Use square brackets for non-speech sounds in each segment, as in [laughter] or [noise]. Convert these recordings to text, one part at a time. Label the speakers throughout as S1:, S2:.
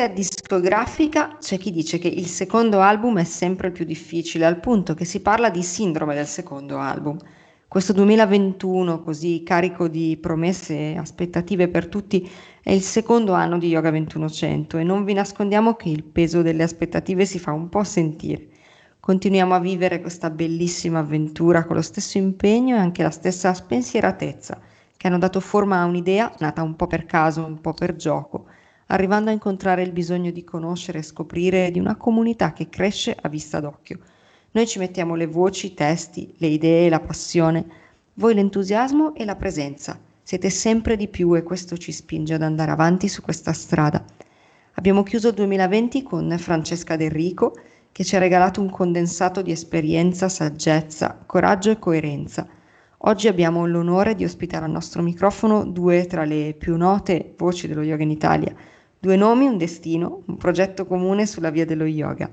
S1: Nell'industria discografica c'è chi dice che il secondo album è sempre il più difficile, al punto che si parla di sindrome del secondo album. Questo 2021, così carico di promesse e aspettative per tutti, è il secondo anno di Yoga 2100 e non vi nascondiamo che il peso delle aspettative si fa un po' sentire. Continuiamo a vivere questa bellissima avventura con lo stesso impegno e anche la stessa spensieratezza che hanno dato forma a un'idea nata un po' per caso, un po' per gioco, arrivando a incontrare il bisogno di conoscere e scoprire di una comunità che cresce a vista d'occhio noi ci mettiamo le voci, i testi, le idee, la passione, voi l'entusiasmo e la presenza. Siete sempre di più e questo ci spinge ad andare avanti su questa strada. Abbiamo chiuso il 2020 con Francesca Del Rico, che ci ha regalato un condensato di esperienza, saggezza, coraggio e coerenza. Oggi abbiamo l'onore di ospitare al nostro microfono due tra le più note voci dello yoga in Italia, due nomi, un destino, un progetto comune sulla via dello yoga.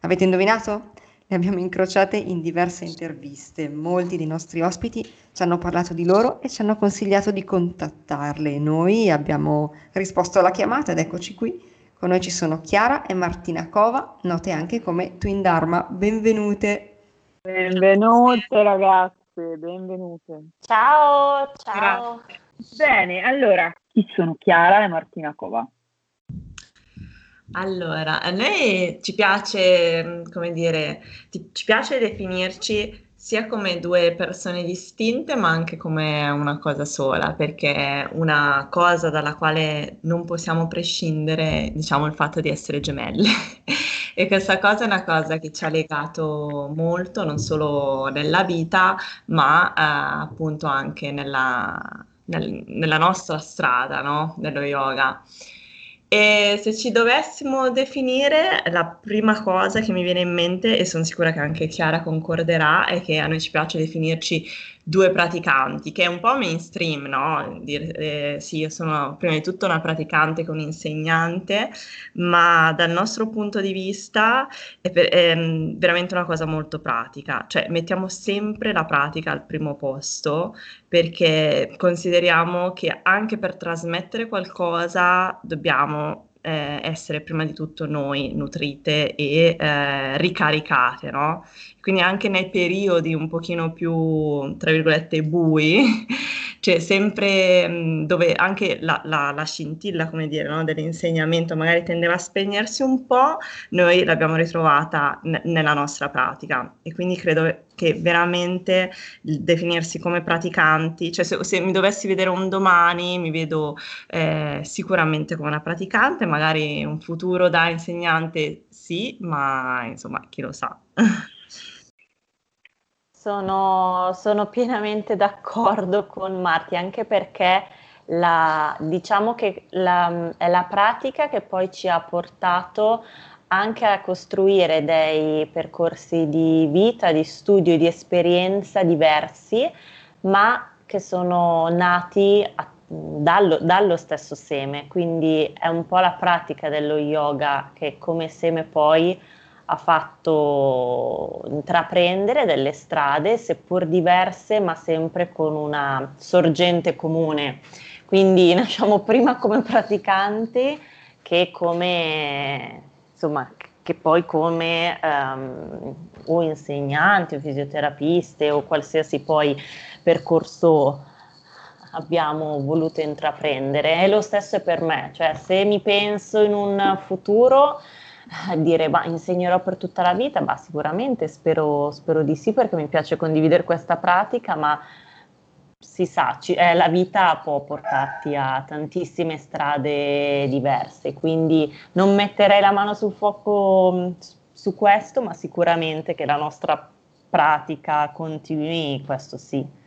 S1: Avete indovinato? Le abbiamo incrociate in diverse interviste. Molti dei nostri ospiti ci hanno parlato di loro e ci hanno consigliato di contattarle. Noi abbiamo risposto alla chiamata ed eccoci qui. Con noi ci sono Chiara e Martina Cova, note anche come Twin Dharma. Benvenute.
S2: Benvenute ragazze, benvenute.
S3: Ciao, ciao.
S2: Grazie. Bene, allora, chi sono Chiara e Martina Cova?
S4: Allora, a noi ci piace, come dire, ci piace definirci sia come due persone distinte, ma anche come una cosa sola, perché una cosa dalla quale non possiamo prescindere, diciamo, il fatto di essere gemelle. [laughs] e questa cosa è una cosa che ci ha legato molto, non solo nella vita, ma eh, appunto anche nella, nel, nella nostra strada, no? Dello yoga. E se ci dovessimo definire, la prima cosa che mi viene in mente, e sono sicura che anche Chiara concorderà, è che a noi ci piace definirci due praticanti, che è un po' mainstream, no? Dire, eh, sì, io sono prima di tutto una praticante con insegnante, ma dal nostro punto di vista è, per, è mm, veramente una cosa molto pratica, cioè mettiamo sempre la pratica al primo posto perché consideriamo che anche per trasmettere qualcosa dobbiamo eh, essere prima di tutto noi nutrite e eh, ricaricate, no? Quindi anche nei periodi un pochino più, tra virgolette, bui, [laughs] cioè sempre mh, dove anche la, la, la scintilla, come dire, no? dell'insegnamento magari tendeva a spegnersi un po', noi l'abbiamo ritrovata n- nella nostra pratica e quindi credo che veramente definirsi come praticanti, cioè se, se mi dovessi vedere un domani mi vedo eh, sicuramente come una praticante, magari un futuro da insegnante sì, ma insomma chi lo sa. [laughs]
S3: Sono, sono pienamente d'accordo con Marti, anche perché la, diciamo che la, è la pratica che poi ci ha portato anche a costruire dei percorsi di vita, di studio, di esperienza diversi, ma che sono nati a, dallo, dallo, stesso seme. Quindi è un po' la pratica dello yoga che come seme poi ha fatto intraprendere delle strade, seppur diverse, ma sempre con una sorgente comune. Quindi [laughs] nasciamo prima come praticanti che come, insomma, che poi come um, o insegnanti o fisioterapiste o qualsiasi poi percorso abbiamo voluto intraprendere. E lo stesso è per me, cioè se mi penso in un futuro dire ma insegnerò per tutta la vita, ma sicuramente spero, spero, di sì perché mi piace condividere questa pratica, ma si sa, ci, eh, la vita può portarti a tantissime strade diverse, quindi non metterei la mano sul fuoco mm, su questo, ma sicuramente che la nostra pratica continui, questo sì.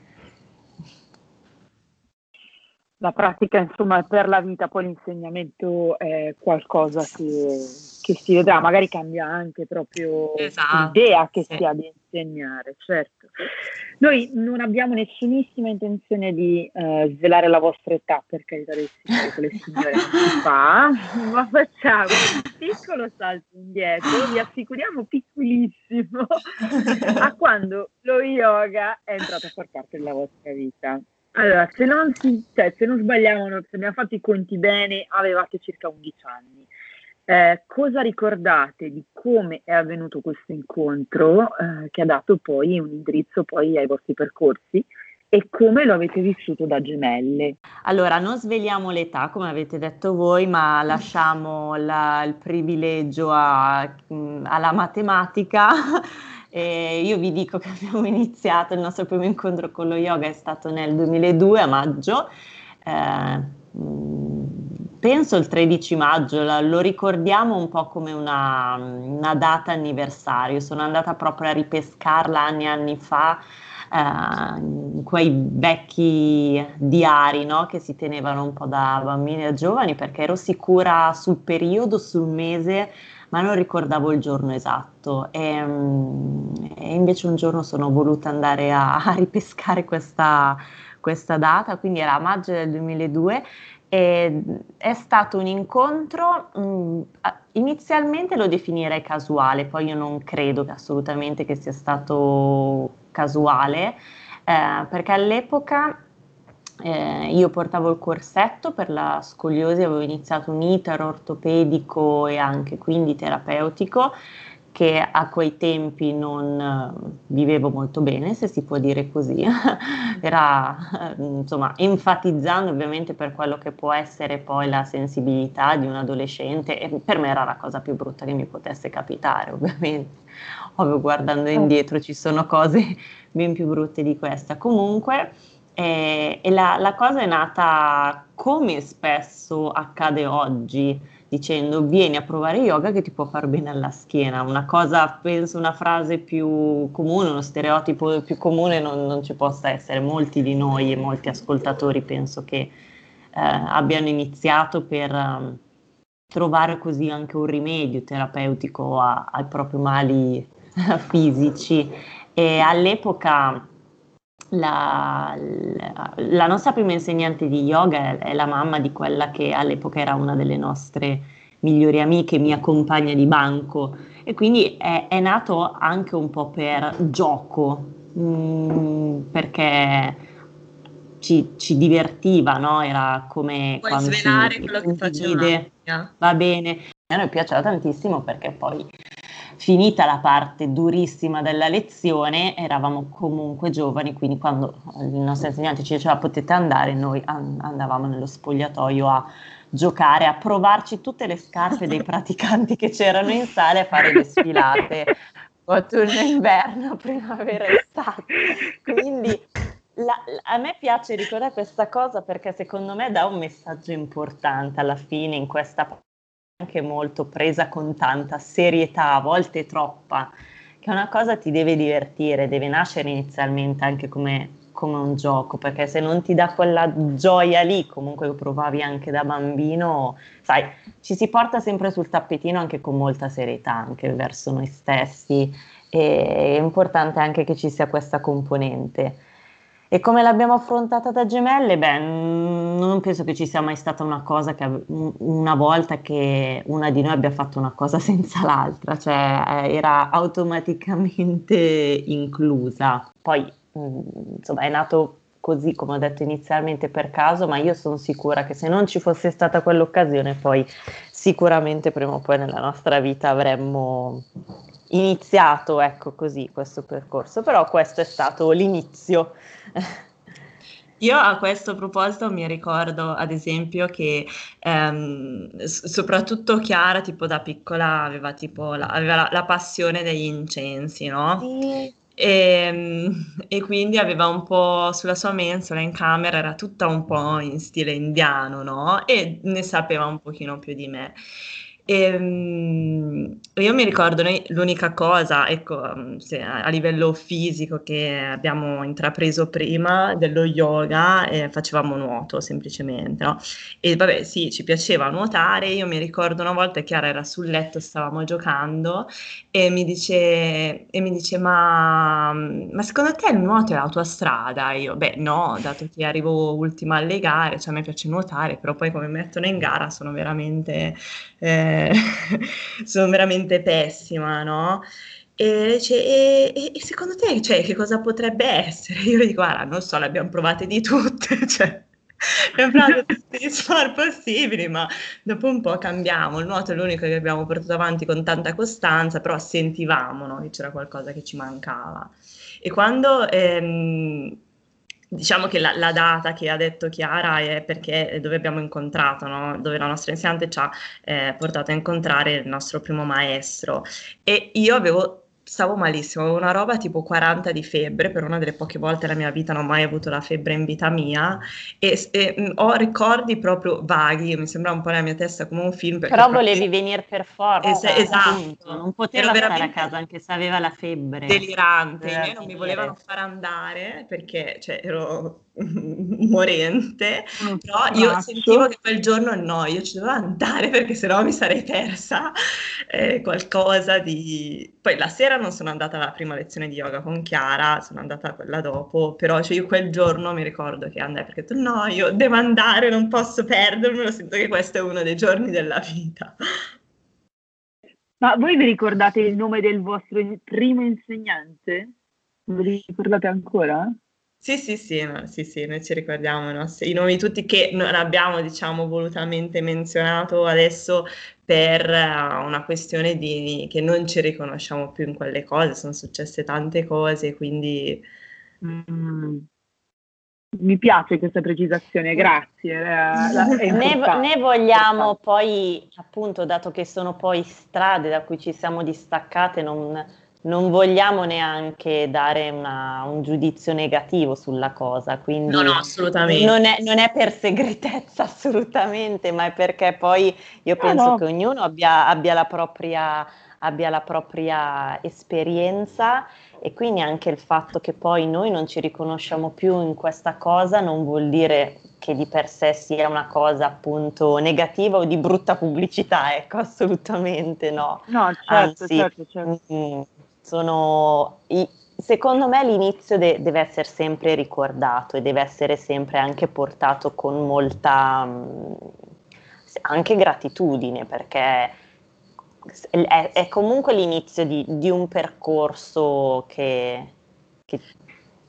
S2: La pratica insomma è per la vita, poi l'insegnamento è qualcosa che che si vedrà, magari cambia anche proprio esatto, l'idea che sì. si ha di insegnare, certo. Noi non abbiamo nessunissima intenzione di uh, svelare la vostra età, per carità del Signore, con le signore si fa, [laughs] ma facciamo un piccolo salto indietro, vi assicuriamo piccolissimo, [laughs] a quando lo yoga è entrato a far parte della vostra vita. Allora, se non, si, cioè, se non sbagliamo, se abbiamo fatto i conti bene, avevate circa 11 anni. Eh, cosa ricordate di come è avvenuto questo incontro eh, che ha dato poi un indirizzo poi ai vostri percorsi e come lo avete vissuto da gemelle?
S3: Allora, non sveliamo l'età come avete detto voi, ma lasciamo la, il privilegio a, alla matematica. E io vi dico che [laughs] abbiamo iniziato il nostro primo incontro con lo yoga è stato nel 2002 a maggio. Eh, penso il 13 maggio, lo ricordiamo un po' come una, una, data anniversario. Sono andata proprio a ripescarla anni e anni fa eh, quei vecchi diari no? che si tenevano un po' da bambini a giovani perché ero sicura sul periodo, sul mese, ma non ricordavo il giorno esatto. E, mm, e invece un giorno sono voluta andare a, [laughs] a ripescare questa, questa data, quindi era maggio del 2002 e è stato un incontro, mh, mm, inizialmente lo definirei casuale, poi io non credo assolutamente che sia stato casuale, eh, perché all'epoca eh, io portavo il corsetto per la scoliosi, avevo iniziato un iter ortopedico e anche quindi terapeutico che a quei tempi non uh, vivevo molto bene, se si può dire così, [laughs] era uh, insomma enfatizzando ovviamente per quello che può essere poi la sensibilità di un adolescente e per me era la cosa più brutta che mi potesse capitare ovviamente, ovvio guardando certo. indietro ci sono cose ben più brutte di questa, comunque eh, e la, la cosa è nata come spesso accade oggi, dicendo vieni a provare yoga che ti può far bene alla schiena. Una cosa, penso, una frase più comune, uno stereotipo più comune non, non ci possa essere. Molti di noi e molti ascoltatori penso che eh, abbiano iniziato per um, trovare così anche un rimedio terapeutico a, ai propri mali [laughs] fisici. E all'epoca la, la, la, nostra prima insegnante di yoga è, è, la mamma di quella che all'epoca era una delle nostre migliori amiche, mia compagna di banco e quindi è, è nato anche un po' per gioco, mh, mm, perché ci, ci, divertiva, no? Era come
S4: Puoi quando svelare quello che faceva.
S3: Va bene. A noi piaceva tantissimo perché poi finita la parte durissima della lezione, eravamo comunque giovani, quindi quando il nostro insegnante ci diceva potete andare, noi andavamo nello spogliatoio a giocare, a provarci tutte le scarpe dei [laughs] praticanti che c'erano in sala e a fare le sfilate autunno, inverno, primavera, estate. Quindi la, a me piace ricordare questa cosa perché secondo me dà un messaggio importante alla fine in questa anche molto presa con tanta serietà, a volte troppa, che una cosa ti deve divertire, deve nascere inizialmente anche come, come un gioco, perché se non ti dà quella gioia lì, comunque che provavi anche da bambino, sai, ci si porta sempre sul tappetino anche con molta serietà, anche verso noi stessi, e è importante anche che ci sia questa componente. E come l'abbiamo affrontata da gemelle? Beh, non penso che ci sia mai stata una cosa che una volta che una di noi abbia fatto una cosa [laughs] senza l'altra, cioè eh, era automaticamente inclusa. Poi, insomma, è nato così, come ho detto inizialmente, per caso, ma io sono sicura che se non ci fosse stata quell'occasione, poi sicuramente prima o poi nella nostra vita avremmo iniziato, ecco così, questo percorso, però questo è stato l'inizio.
S4: Io a questo proposito mi ricordo, ad esempio, che ehm, soprattutto Chiara, tipo da piccola, aveva tipo la, aveva la, la passione degli incensi, no? Sì. E, ehm, e, quindi aveva un po' sulla sua mensola in camera, era tutta un po' in stile indiano, no? E ne sapeva un pochino più di me. E, um, io mi ricordo noi, l'unica cosa, ecco, um, a livello fisico che abbiamo intrapreso prima dello yoga, eh, facevamo nuoto semplicemente, no? E vabbè, sì, ci piaceva nuotare. Io mi ricordo una volta Chiara era sul letto, stavamo giocando e mi dice, e mi dice ma, ma secondo te il nuoto è la tua strada? Io, beh, no, dato che arrivo ultima alle gare, cioè a me piace nuotare, però poi come mettono in gara sono veramente. Eh, [laughs] sono veramente pessima, no? E dice, e, e, secondo te cioè, che cosa potrebbe essere? Io le dico, guarda, non so, le abbiamo provate di tutte, [laughs] cioè, abbiamo provato tutti gli sport possibili, ma dopo un po' cambiamo. Il nuoto è l'unico che abbiamo portato avanti con tanta costanza, però sentivamo no, che c'era qualcosa che ci mancava. E quando ehm, diciamo che la, la, data che ha detto Chiara è perché dove abbiamo incontrato, no? dove la nostra insegnante ci ha eh, portato a incontrare il nostro primo maestro e io avevo stavo malissimo, avevo una roba tipo 40 di febbre, per una delle poche volte nella mia vita non ho mai avuto la febbre in vita mia e, e mh, ho ricordi proprio vaghi, mi sembra un po' nella mia testa come un film.
S3: Però
S4: proprio...
S3: volevi venire per forza.
S4: Es- esatto.
S3: Non poteva stare a casa anche se aveva la febbre.
S4: Delirante, non mi volevano far andare perché cioè, ero [laughs] morente, mm, però io sentivo che quel giorno no, io ci dovevo andare perché sennò mi sarei persa eh, qualcosa di... Poi la sera non sono andata alla prima lezione di yoga con Chiara, sono andata a quella dopo, però cioè, io quel giorno mi ricordo che andai perché ho detto no, io devo andare, non posso perdermelo, sento che questo è uno dei giorni della vita.
S2: Ma voi vi ricordate il nome del vostro primo insegnante? Ve li ricordate ancora?
S4: Sì, sì, sì, no, sì, sì, noi ci ricordiamo i, nostri, i nomi tutti che non abbiamo, diciamo, volutamente menzionato adesso per uh, una questione di che non ci riconosciamo più in quelle cose, sono successe tante cose, quindi...
S2: Mm. Mi piace questa precisazione, grazie.
S3: Eh, ne, ne, vogliamo poi, appunto, dato che sono poi strade da cui ci siamo distaccate, non non vogliamo neanche dare una, un giudizio negativo sulla cosa, quindi
S4: no, no, assolutamente.
S3: Non, è, non è per segretezza [laughs] assolutamente, ma è perché poi io penso no. che ognuno abbia, abbia, la propria, abbia la propria esperienza e quindi anche il fatto che poi noi non ci riconosciamo più in questa cosa non vuol dire che di per sé sia una cosa appunto negativa o di brutta pubblicità, ecco, [laughs] assolutamente no.
S2: No, certo, Anzi, certo, certo. Mm,
S3: sono i, secondo me l'inizio de- deve essere sempre ricordato e deve essere sempre anche portato con molta mh, anche gratitudine perché è, è comunque l'inizio di, di, un percorso che, che,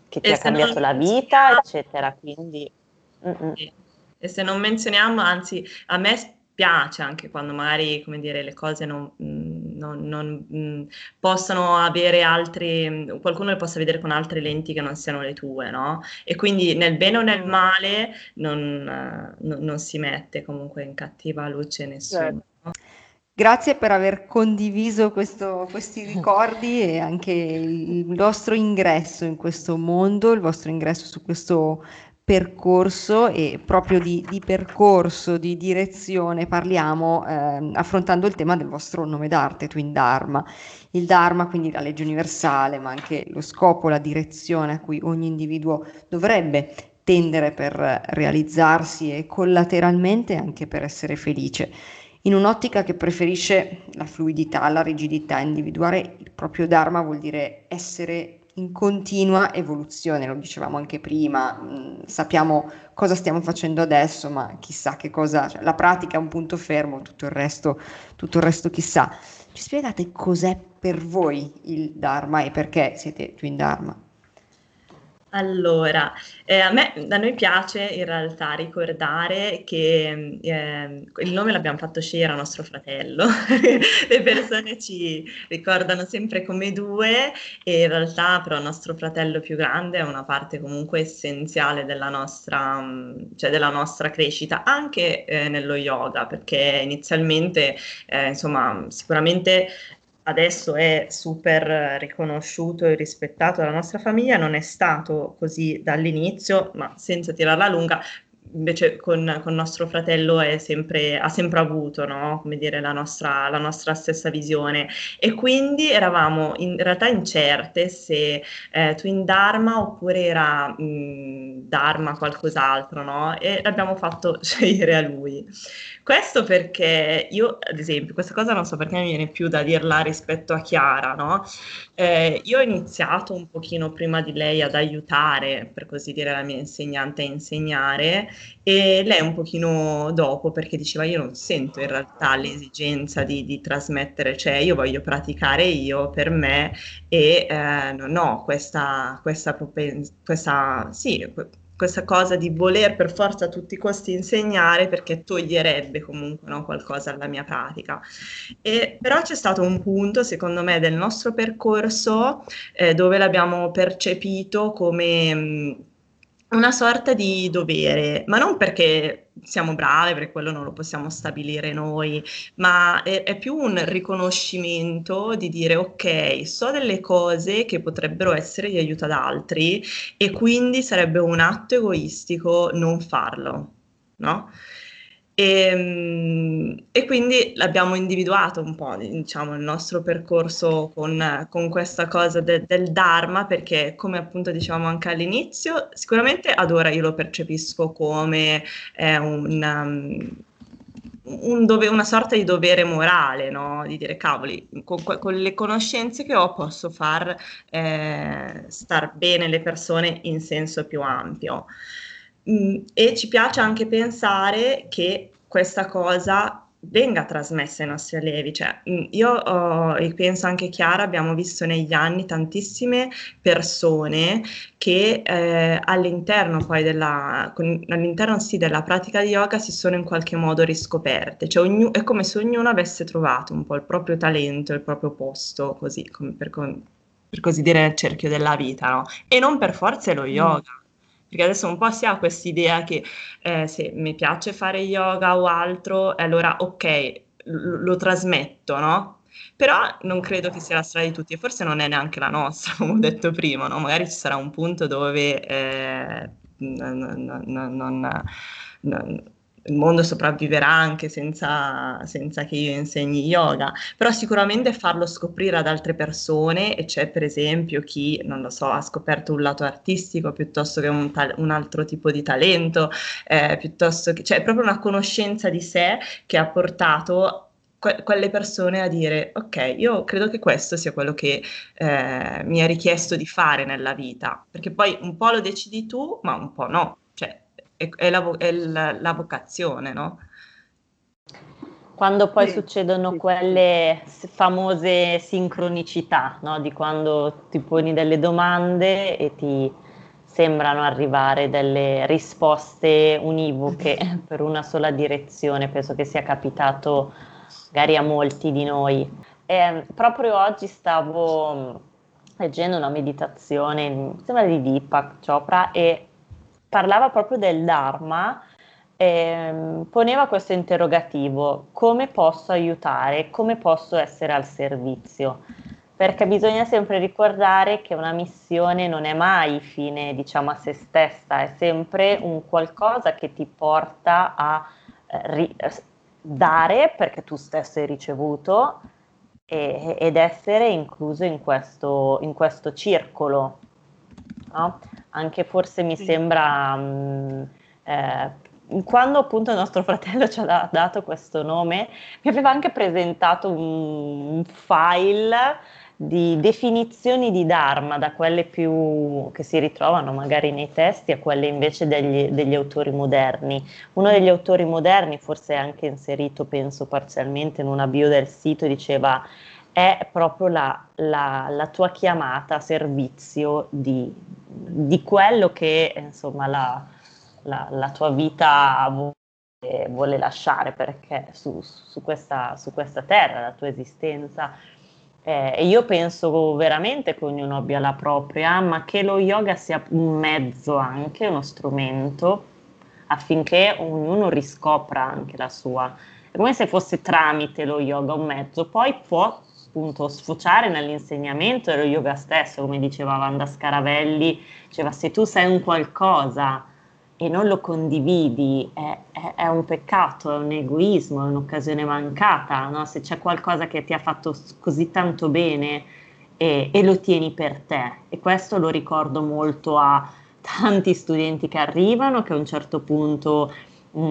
S3: che ti ha cambiato la vita, eccetera. Quindi,
S4: e se non menzioniamo, anzi, a me piace anche quando magari, come dire, le cose non, mm, non, non mh, mm, possono avere altri, mm, qualcuno le possa vedere con altre lenti che non siano le tue, no? E quindi nel bene o nel male non, uh, non si mette comunque in cattiva luce nessuno. Certo.
S1: Grazie per aver condiviso questo, questi [laughs] ricordi e anche il vostro ingresso in questo mondo, il vostro ingresso su questo percorso e proprio di, di percorso, di direzione parliamo eh, affrontando il tema del vostro nome d'arte, Twin Dharma. Il Dharma, quindi la legge universale, ma anche lo scopo, la direzione a cui ogni individuo dovrebbe tendere per realizzarsi e collateralmente anche per essere felice. In un'ottica che preferisce la fluidità, la rigidità, individuare il proprio Dharma vuol dire essere in continua evoluzione, lo dicevamo anche prima, mh, sappiamo cosa stiamo facendo adesso, ma chissà che cosa, cioè, la pratica è un punto fermo, tutto il resto, tutto il resto chissà. Ci spiegate cos'è per voi il Dharma e perché siete Twin Dharma?
S4: Allora, eh, a me, a noi piace in realtà ricordare che eh, il nome l'abbiamo fatto scegliere a nostro fratello. [laughs] Le persone ci ricordano sempre come due e in realtà però nostro fratello più grande è una parte comunque essenziale della nostra, cioè della nostra crescita, anche eh, nello yoga, perché inizialmente, eh, insomma, sicuramente adesso è super riconosciuto e rispettato dalla nostra famiglia, non è stato così dall'inizio, ma senza tirarla lunga, invece con, con nostro fratello sempre, ha sempre avuto no? Come dire, la, nostra, la nostra stessa visione e quindi eravamo in realtà incerte se eh, Twin Dharma oppure era mh, Dharma qualcos'altro no? e l'abbiamo fatto [laughs] scegliere a lui. Questo perché io, ad esempio, questa cosa non so perché mi viene più da dirla rispetto a Chiara, no? Eh, io ho iniziato un pochino prima di lei ad aiutare, per così dire, la mia insegnante a insegnare e lei un pochino dopo perché diceva io non sento in realtà l'esigenza di, di trasmettere, cioè io voglio praticare io per me e eh, non ho questa, questa, questa, sì, questa cosa di voler per forza a tutti i costi insegnare perché toglierebbe comunque no, qualcosa alla mia pratica. E, però c'è stato un punto, secondo me, del nostro percorso eh, dove l'abbiamo percepito come... Mh, una sorta di dovere, ma non perché siamo brave, perché quello non lo possiamo stabilire noi, ma è, è, più un riconoscimento di dire ok, so delle cose che potrebbero essere di aiuto ad altri e quindi sarebbe un atto egoistico non farlo, no? E, ehm, e, quindi l'abbiamo individuato un po', diciamo, il nostro percorso con, con questa cosa de, del Dharma, perché come appunto dicevamo anche all'inizio, sicuramente ad ora io lo percepisco come eh, un, um, un dove, una sorta di dovere morale, no? di dire cavoli, con, con, le conoscenze che ho posso far eh, star bene le persone in senso più ampio. Mm, e ci piace anche pensare che questa cosa venga trasmessa ai nostri allievi. Cioè, mm, io oh, e penso anche Chiara, abbiamo visto negli anni tantissime persone che eh, all'interno poi della, con, all'interno sì, della pratica di yoga si sono in qualche modo riscoperte. Cioè, ognu- è come se ognuno avesse trovato un po' il proprio talento, il proprio posto, così come per, per così dire nel cerchio della vita, no? E non per forza è lo mm. yoga. Perché adesso un po' si ha questa idea che eh, se mi piace fare yoga o altro, allora ok, lo, lo trasmetto, no? Però non credo che sia la strada di tutti e forse non è neanche la nostra, [laughs] come ho detto prima, no? Magari ci sarà un punto dove eh, non, non, non, il mondo sopravviverà anche senza, senza, che io insegni yoga, però sicuramente farlo scoprire ad altre persone e c'è per esempio chi, non lo so, ha scoperto un lato artistico piuttosto che un, ta- un altro tipo di talento, eh, piuttosto che, cioè proprio una conoscenza di sé che ha portato que- quelle persone a dire ok, io credo che questo sia quello che eh, mi è richiesto di fare nella vita, perché poi un po' lo decidi tu, ma un po' no, è, è, la, è la, la, vocazione, no?
S3: Quando poi sì, succedono sì, quelle famose sincronicità, no? Di quando ti poni delle domande e ti sembrano arrivare delle risposte univoche [laughs] per una sola direzione, penso che sia capitato magari a molti di noi. E proprio oggi stavo leggendo una meditazione, mi sembra di Deepak Chopra, e parlava proprio del Dharma, eh, poneva questo interrogativo, come posso aiutare, come posso essere al servizio? Perché bisogna sempre ricordare che una missione non è mai fine, diciamo, a se stessa, è sempre un qualcosa che ti porta a eh, ri- dare perché tu stesso hai ricevuto e, ed essere incluso in questo, in questo circolo. No? Anche forse mi sì. sembra, mh, mm, eh, quando appunto il nostro fratello ci ha da- dato questo nome, mi aveva anche presentato un, un file di definizioni di Dharma, da quelle più che si ritrovano magari nei testi a quelle invece degli, degli, autori moderni. Uno degli autori moderni, forse anche inserito, penso parzialmente in una bio del sito, diceva è proprio la, la, la tua chiamata a servizio di, di quello che insomma la, la, tua vita vuole, vuole lasciare perché su, su, questa, su, questa, terra, la tua esistenza. Eh, e io penso veramente che ognuno abbia la propria, ma che lo yoga sia un mezzo anche, uno strumento affinché ognuno riscopra anche la sua. È come se fosse tramite lo yoga un mezzo, poi può appunto sfociare nell'insegnamento dello yoga stesso, come diceva Wanda Scaravelli, diceva se tu sei un qualcosa e non lo condividi è, è, è un peccato, è un egoismo, è un'occasione mancata, no? se c'è qualcosa che ti ha fatto così tanto bene e, e lo tieni per te e questo lo ricordo molto a tanti studenti che arrivano che a un certo punto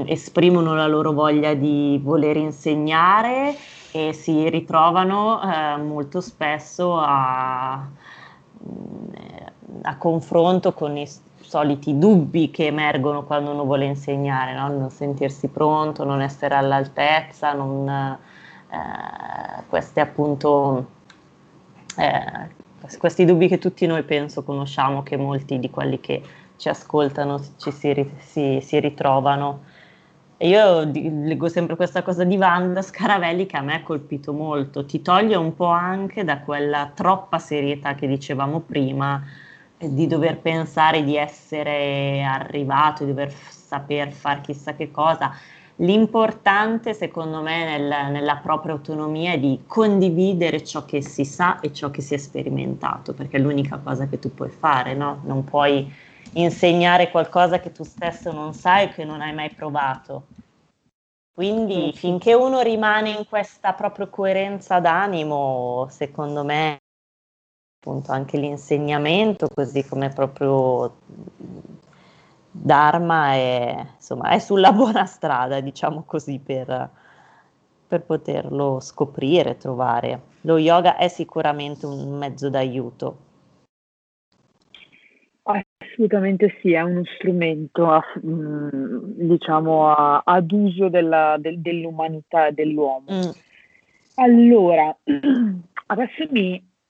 S3: esprimono la loro voglia di voler insegnare e si ritrovano eh, molto spesso a, mm, a confronto con, is- soliti dubbi che emergono quando uno vuole insegnare, no? non sentirsi pronto, non essere all'altezza, non, eh, queste appunto, eh, questi dubbi che tutti noi penso conosciamo, che molti di quelli che ci ascoltano ci si, si, si ritrovano. Io leggo sempre questa cosa di Wanda Scaravelli che a me ha colpito molto, ti toglie un po' anche da quella troppa serietà che dicevamo prima, di dover pensare di essere arrivato, di dover saper fare chissà che cosa. L'importante, secondo me, nel, nella propria autonomia è di condividere ciò che si sa e ciò che si è sperimentato, perché è l'unica cosa che tu puoi fare, no? Non puoi insegnare qualcosa che tu stesso non sai o che non hai mai provato. Quindi finché uno rimane in questa propria coerenza d'animo, secondo me appunto anche l'insegnamento, così come proprio Dharma è, insomma, è sulla [laughs] buona strada, diciamo così, per, per poterlo scoprire, trovare. Lo yoga è sicuramente un mezzo d'aiuto.
S2: Assolutamente sì, è uno strumento a, mm, diciamo a, ad uso della, del, dell'umanità e dell'uomo. Mm. Allora, [clears throat] adesso mi, [clears throat]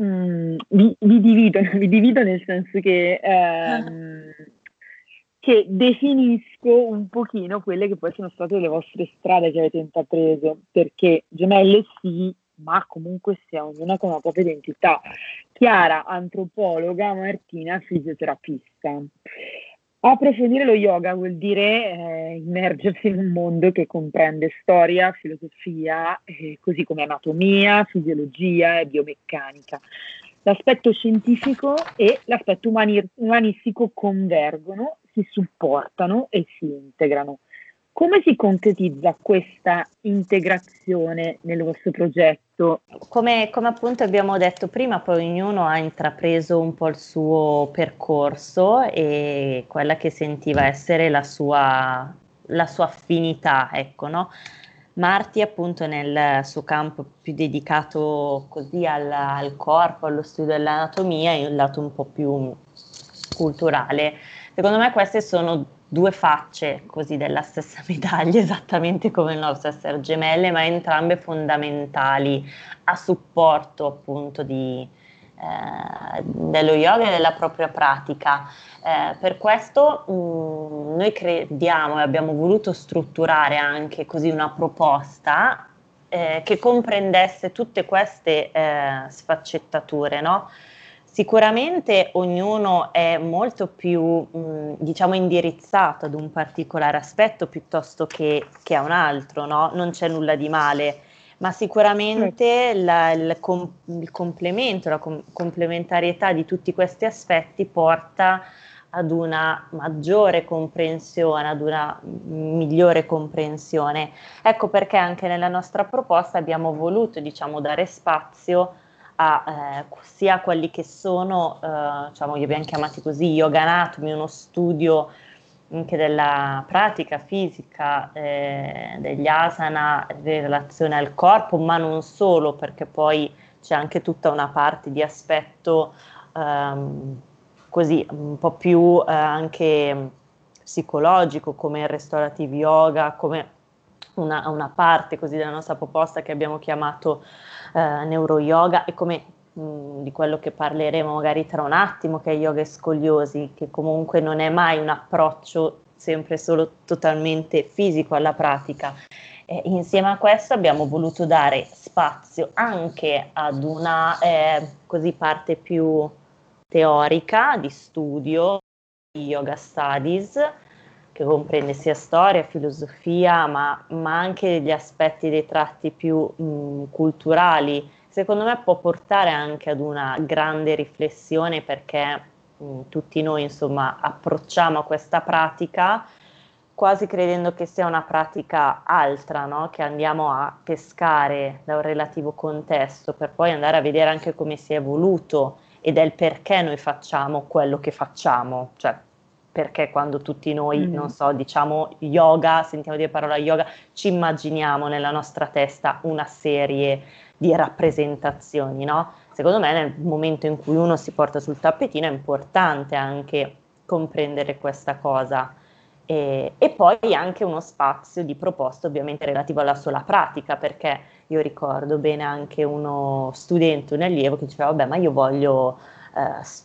S2: mm, vi, vi, divido, [laughs] vi divido nel senso che, ehm, [laughs] che definisco un pochino quelle che poi sono state le vostre strade che avete intrapreso, perché gemelle sì, ma comunque sia ognuna con una propria identità. Chiara, antropologa, Martina, fisioterapista. Approfondire lo yoga vuol dire eh, immergersi in un mondo che comprende storia, filosofia, eh, così come anatomia, fisiologia e biomeccanica. L'aspetto scientifico e l'aspetto umani- umanistico convergono, si supportano e si integrano. Come si concretizza questa integrazione nel vostro progetto?
S3: Come, come, appunto abbiamo detto prima, poi ognuno ha intrapreso un po' il suo percorso e quella che sentiva essere la sua, la sua affinità, ecco, no? Marti appunto nel suo campo più dedicato così al, al corpo, allo studio dell'anatomia, e un lato un po' più culturale. Secondo me queste sono due facce così della stessa [laughs] medaglia, esattamente come il nostro essere gemelle, ma entrambe fondamentali a supporto appunto di, eh, dello yoga e della propria pratica. Eh, per questo mh, mm, noi crediamo e abbiamo voluto strutturare anche così una proposta eh, che comprendesse tutte queste eh, sfaccettature, no? Sicuramente ognuno è molto più, mh, diciamo, indirizzato ad un particolare aspetto piuttosto che, che a un altro, no? Non c'è nulla di male, ma sicuramente la, il, com- il, complemento, la com- complementarietà di tutti questi aspetti porta ad una maggiore comprensione, ad una migliore comprensione. Ecco perché anche nella nostra proposta abbiamo voluto, diciamo, dare spazio a eh, sia quelli che sono, eh, diciamo, li abbiamo chiamati così, yoga anatomy, uno studio anche della pratica fisica eh, degli asana in relazione al corpo, ma non solo, perché poi c'è anche tutta una parte di aspetto ehm, così un po' più eh, anche psicologico, come il restorative yoga, come una, una parte così della nostra proposta che abbiamo chiamato eh, neuro yoga e come mh, di quello che parleremo magari tra un attimo, che è yoga e scoliosi, che comunque non è mai un approccio sempre solo totalmente fisico alla pratica. Eh, insieme a questo abbiamo voluto dare spazio anche ad una eh, così parte più teorica di studio, yoga studies, che comprende sia storia, filosofia, ma, ma anche gli aspetti dei tratti più mh, culturali, secondo me può portare anche ad una grande riflessione perché mh, tutti noi insomma approcciamo questa pratica quasi credendo che sia una pratica altra, no? che andiamo a pescare da un relativo contesto per poi andare a vedere anche come si è evoluto ed è il perché noi facciamo quello che facciamo, cioè perché quando tutti noi, mm. non so, diciamo yoga, sentiamo dire parola yoga, ci immaginiamo nella nostra testa una serie di rappresentazioni, no? secondo me nel momento in cui uno si porta sul tappetino è importante anche comprendere questa cosa. E, e, poi anche uno spazio di proposta ovviamente relativo alla sola pratica, perché io ricordo bene anche uno studente, un allievo che diceva, vabbè, ma io voglio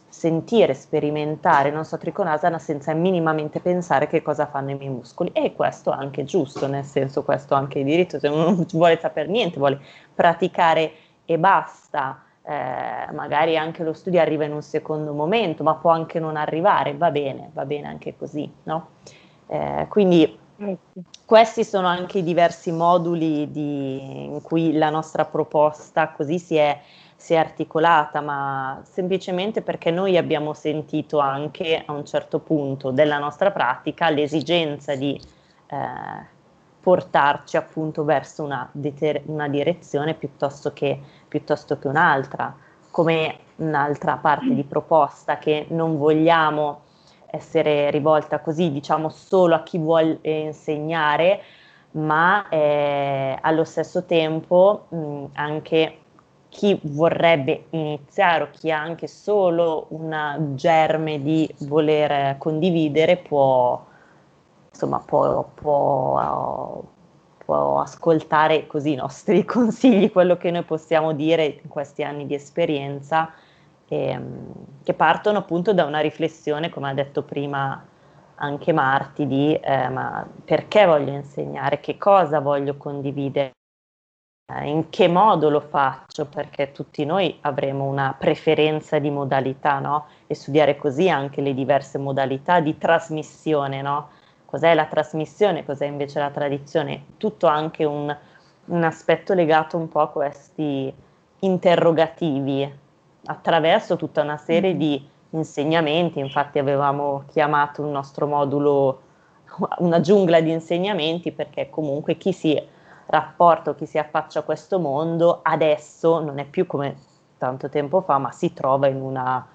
S3: sentire, sperimentare, non so, triconasana senza minimamente pensare che cosa fanno i miei muscoli. E questo è anche giusto, nel senso questo è anche diritto, se uno non vuole sapere niente, vuole praticare e basta, eh, magari anche lo studio arriva in un secondo momento, ma può anche non arrivare, va bene, va bene anche così, no? Eh, quindi questi sono anche i diversi moduli di, in cui la nostra proposta così si è, si è, articolata, ma semplicemente perché noi abbiamo sentito anche a un certo punto della nostra pratica l'esigenza di eh, portarci appunto verso una, deter- una direzione piuttosto che, piuttosto che un'altra, come un'altra parte di proposta che non vogliamo essere rivolta così, diciamo, solo a chi vuole insegnare, ma eh, allo stesso tempo mh, anche chi vorrebbe iniziare o chi ha anche solo un germe di voler condividere può, insomma, può, può, può ascoltare così i nostri [laughs] consigli, quello che noi possiamo dire in questi anni di esperienza ehm, che partono appunto da una riflessione, come ha detto prima anche Marti, di eh, ma perché voglio insegnare, che cosa voglio condividere, eh, in che modo lo faccio, perché tutti noi avremo una preferenza di modalità, no? E studiare così anche le diverse modalità di trasmissione, no? Cos'è la trasmissione, cos'è invece la tradizione? Tutto anche un, un aspetto legato un po' a questi interrogativi attraverso tutta una serie mm. di insegnamenti, infatti avevamo chiamato il nostro modulo [laughs] una giungla di insegnamenti perché comunque chi si rapporta o chi si affaccia a questo mondo adesso non è più come tanto tempo fa, ma si trova in una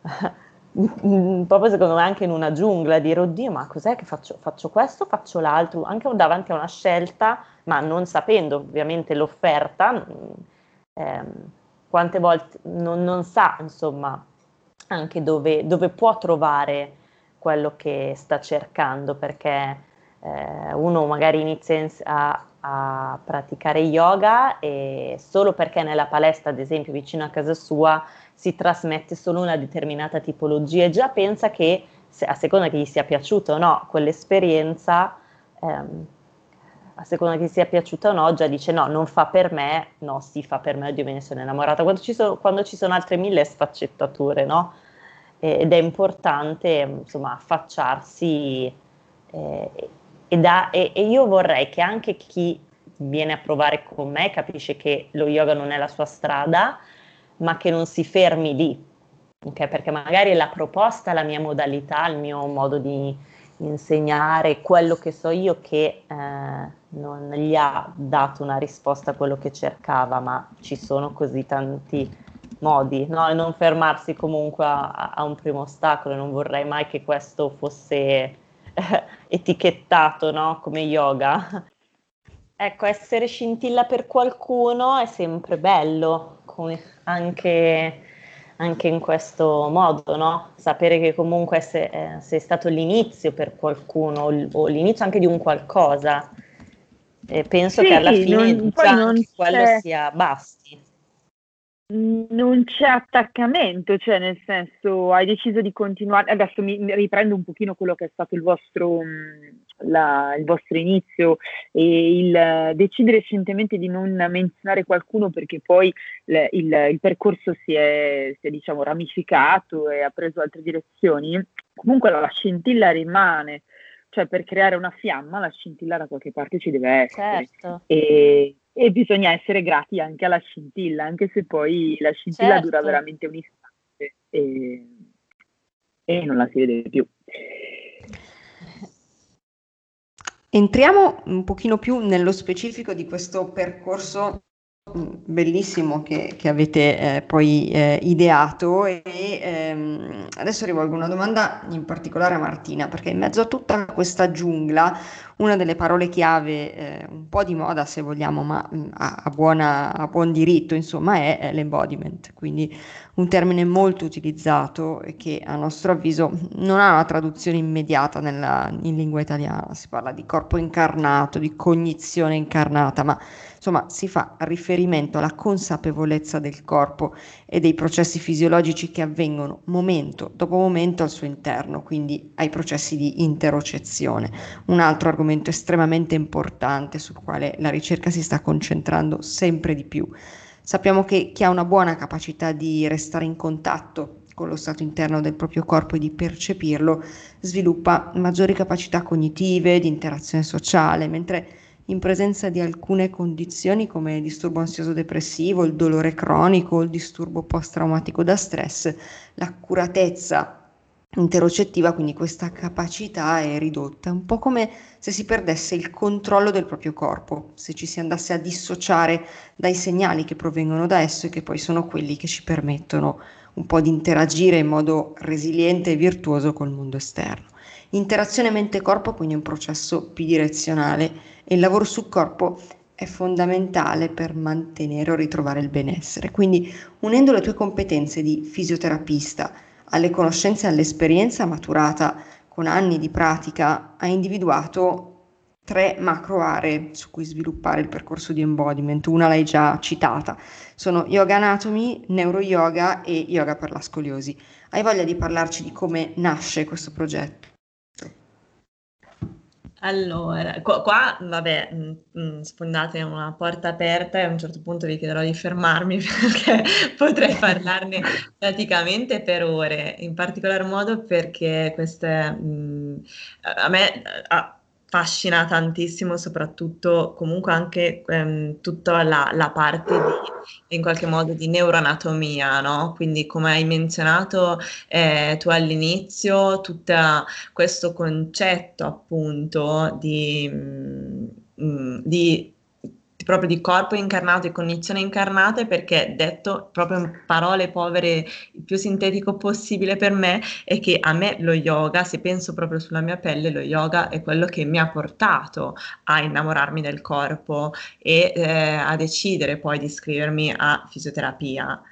S3: [laughs] proprio secondo me anche in una giungla dire oddio ma cos'è che faccio, faccio questo, faccio l'altro, anche davanti a una scelta ma non sapendo ovviamente l'offerta ehm, quante volte non, non sa, insomma, anche dove, dove, può trovare quello che sta cercando, perché eh, uno magari inizia a, a, praticare yoga e solo perché nella palestra, ad esempio, vicino a casa sua, si trasmette solo una determinata tipologia e già pensa che, a seconda che gli sia piaciuta o no quell'esperienza, ehm, a seconda che sia piaciuta o no, già dice no, non fa per me, no, sì, fa per me, oddio me ne sono innamorata. Quando ci sono, quando ci sono altre mille sfaccettature, no? ed è importante, insomma, affacciarsi eh, e, da, e, e io vorrei che anche chi viene a provare con me capisce che lo yoga non è la sua strada, ma che non si fermi lì, okay? perché magari la proposta, la mia modalità, il mio modo di insegnare quello che so io che eh, non gli ha dato una risposta a quello che cercava, ma ci sono così tanti modi, no? E non fermarsi comunque a, a un primo ostacolo, non vorrei mai che questo fosse [laughs] etichettato, no? Come yoga. Ecco, essere scintilla per qualcuno è sempre bello, anche anche in questo modo, no? Sapere che comunque se, eh, sei stato l'inizio per qualcuno o, l'inizio anche di un qualcosa. E penso sì, che alla fine non, già quello sia basti.
S2: Non c'è attaccamento, cioè nel senso hai deciso di continuare, adesso mi, mi riprendo un pochino quello che è stato il vostro, mm, la, il vostro inizio e il decidere recentemente di non menzionare qualcuno perché poi il, il, il percorso si è, si è diciamo ramificato e ha preso altre direzioni, comunque la scintilla rimane, cioè per creare una fiamma la scintilla da qualche parte ci deve essere. Certo. E, e bisogna essere grati anche alla scintilla, anche se poi la scintilla certo. dura veramente un istante e, e non la si vede più.
S1: Entriamo un pochino più nello specifico di questo percorso bellissimo che, che avete eh, poi eh, ideato e ehm, adesso rivolgo una domanda in particolare a Martina perché in mezzo a tutta questa giungla una delle parole chiave eh, un po' di moda se vogliamo ma mm, a, a, buona, a, buon diritto insomma è, è l'embodiment. Quindi un termine molto utilizzato e che a nostro avviso non ha una traduzione immediata nella, in lingua italiana si parla di corpo incarnato di cognizione incarnata ma Insomma, si fa riferimento alla consapevolezza del corpo e dei processi fisiologici che avvengono momento dopo momento al suo interno, quindi ai processi di interocezione. Un altro argomento estremamente importante sul quale la ricerca si sta concentrando sempre di più. Sappiamo che chi ha una buona capacità di restare in contatto con lo stato interno del proprio corpo e di percepirlo, sviluppa maggiori capacità cognitive, di interazione sociale, mentre in presenza di alcune condizioni come il disturbo ansioso depressivo, il dolore cronico, il disturbo post-traumatico da stress, l'accuratezza interocettiva, quindi questa capacità è ridotta, un po' come se si perdesse il controllo del proprio corpo, se ci si andasse a dissociare dai segnali che provengono da esso e che poi sono quelli che ci permettono un po' di interagire in modo resiliente e virtuoso col mondo esterno. Interazione mente-corpo quindi è un processo bidirezionale e il lavoro sul corpo è fondamentale per mantenere o ritrovare il benessere. Quindi unendo le tue competenze di fisioterapista alle conoscenze e all'esperienza maturata con anni di pratica, hai individuato tre macro aree su cui sviluppare il percorso di embodiment. Una l'hai già citata, sono yoga anatomy, neuro yoga e yoga per la scoliosi. Hai voglia di parlarci di come nasce questo progetto?
S4: Allora, qua, qua vabbè, mh, mm, mm, sfondate una porta aperta e a un certo punto vi chiederò di fermarmi [laughs] perché potrei parlarne praticamente per ore, in particolar modo perché queste, mh, mm, a me, a, affascina tantissimo, soprattutto comunque anche ehm, tutta la, la, parte di, in qualche modo di neuroanatomia, no? Quindi come hai menzionato eh, tu all'inizio, tutto questo concetto appunto di, mh, mm, di proprio di corpo incarnato e cognizione incarnata perché detto proprio in parole povere il più sintetico possibile per me è che a me lo yoga, se penso proprio sulla mia pelle, lo yoga è quello che mi ha portato a innamorarmi del corpo e eh, a decidere poi di iscrivermi a fisioterapia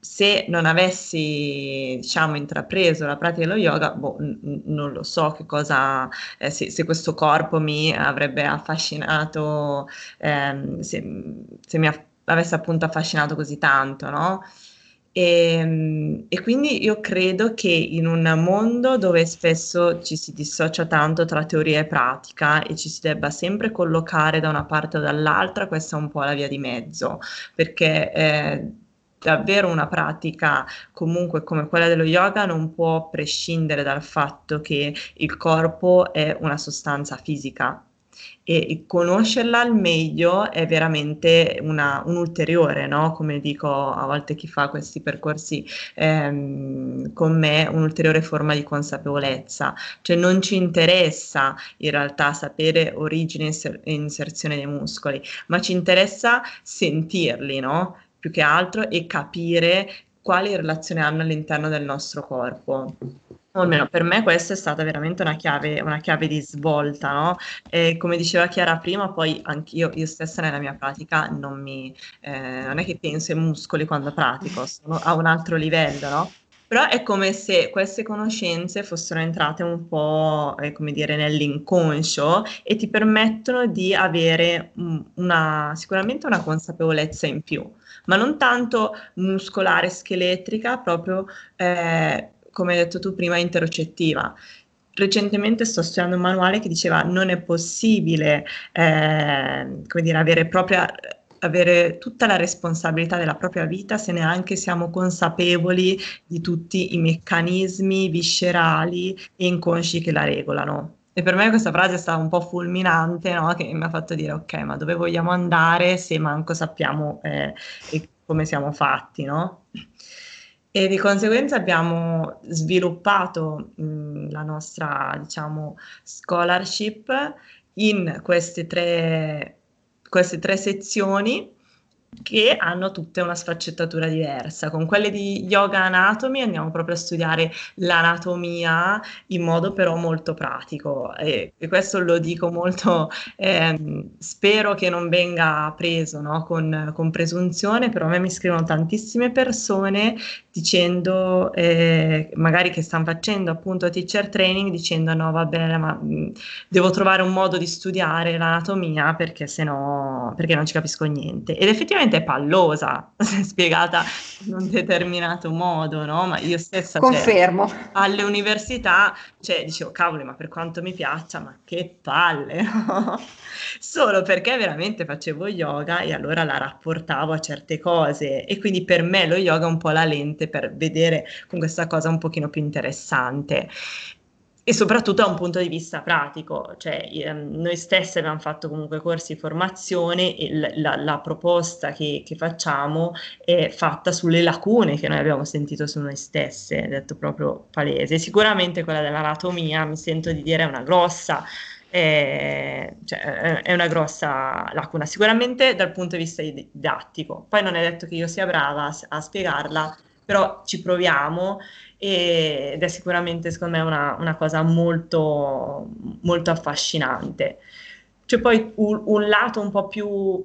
S4: se non avessi, diciamo, intrapreso la pratica dello yoga, boh, n- non lo so che cosa, eh, se, se, questo corpo mi avrebbe affascinato, ehm, se, se, mi aff- avesse appunto affascinato così tanto, no? E, ehm, e, quindi io credo che in un mondo dove spesso ci si dissocia tanto tra teoria e pratica e ci si debba sempre collocare da una parte o dall'altra, questa è un po' la via di mezzo, perché eh, davvero una pratica comunque come quella dello yoga non può prescindere dal fatto che il corpo è una sostanza fisica e conoscerla al meglio è veramente una, un ulteriore, no? come dico a volte chi fa questi percorsi ehm, con me, un'ulteriore forma di consapevolezza, cioè non ci interessa in realtà sapere origine e inserzione dei muscoli, ma ci interessa sentirli, no? Più che altro e capire quali relazioni hanno all'interno del nostro corpo. O almeno per me questa è stata veramente una chiave, una chiave di svolta, no? E come diceva Chiara prima, poi anch'io io stessa nella mia pratica non, mi, eh, non è che penso ai muscoli quando pratico, sono a un altro livello, no? Però è come se queste conoscenze fossero entrate un po', eh, come dire, nell'inconscio e ti permettono di avere una, sicuramente una consapevolezza in più ma non tanto muscolare, scheletrica, proprio eh, come hai detto tu prima, interocettiva. Recentemente sto studiando un manuale che diceva non è possibile eh, come dire, avere propria avere tutta la responsabilità della propria vita se neanche siamo consapevoli di tutti i meccanismi viscerali e inconsci che la regolano. E per me questa frase è stata un po' fulminante, no? che mi ha fatto dire ok, ma dove vogliamo andare se manco sappiamo eh, come siamo fatti, no? E di conseguenza abbiamo sviluppato mh, la nostra, diciamo, scholarship in queste tre, queste tre sezioni che hanno tutte una sfaccettatura diversa. Con quelle di Yoga Anatomy andiamo proprio a studiare l'anatomia in modo però molto pratico e, e questo lo dico molto, eh, spero che non venga preso no, con, con, presunzione, però a me mi scrivono tantissime persone dicendo, eh, magari che stanno facendo appunto teacher training, dicendo no vabbè ma devo trovare un modo di studiare l'anatomia perché se no, perché non ci capisco niente. Ed effettivamente è pallosa, [laughs] spiegata in un determinato modo, no? Ma io stessa...
S1: Cioè, Confermo.
S4: Cioè, alle università, cioè, dicevo, cavoli, ma per quanto mi piaccia, ma che palle, [laughs] no? Solo perché veramente facevo yoga e allora la rapportavo a certe cose e quindi per me lo yoga è un po' la lente per vedere con questa cosa un pochino più interessante e soprattutto da un punto di vista pratico, cioè ehm, noi stessi abbiamo fatto comunque corsi di formazione e l- la, la, proposta che, che, facciamo è fatta sulle lacune che noi abbiamo sentito su noi stesse, detto proprio palese. Sicuramente quella dell'anatomia mi sento di dire è una grossa, eh, cioè, è una grossa lacuna, sicuramente dal punto di vista didattico. Poi non è detto che io sia brava a, a spiegarla, però ci proviamo ed è sicuramente secondo me una, una cosa molto, molto affascinante. C'è poi un, un lato un po' più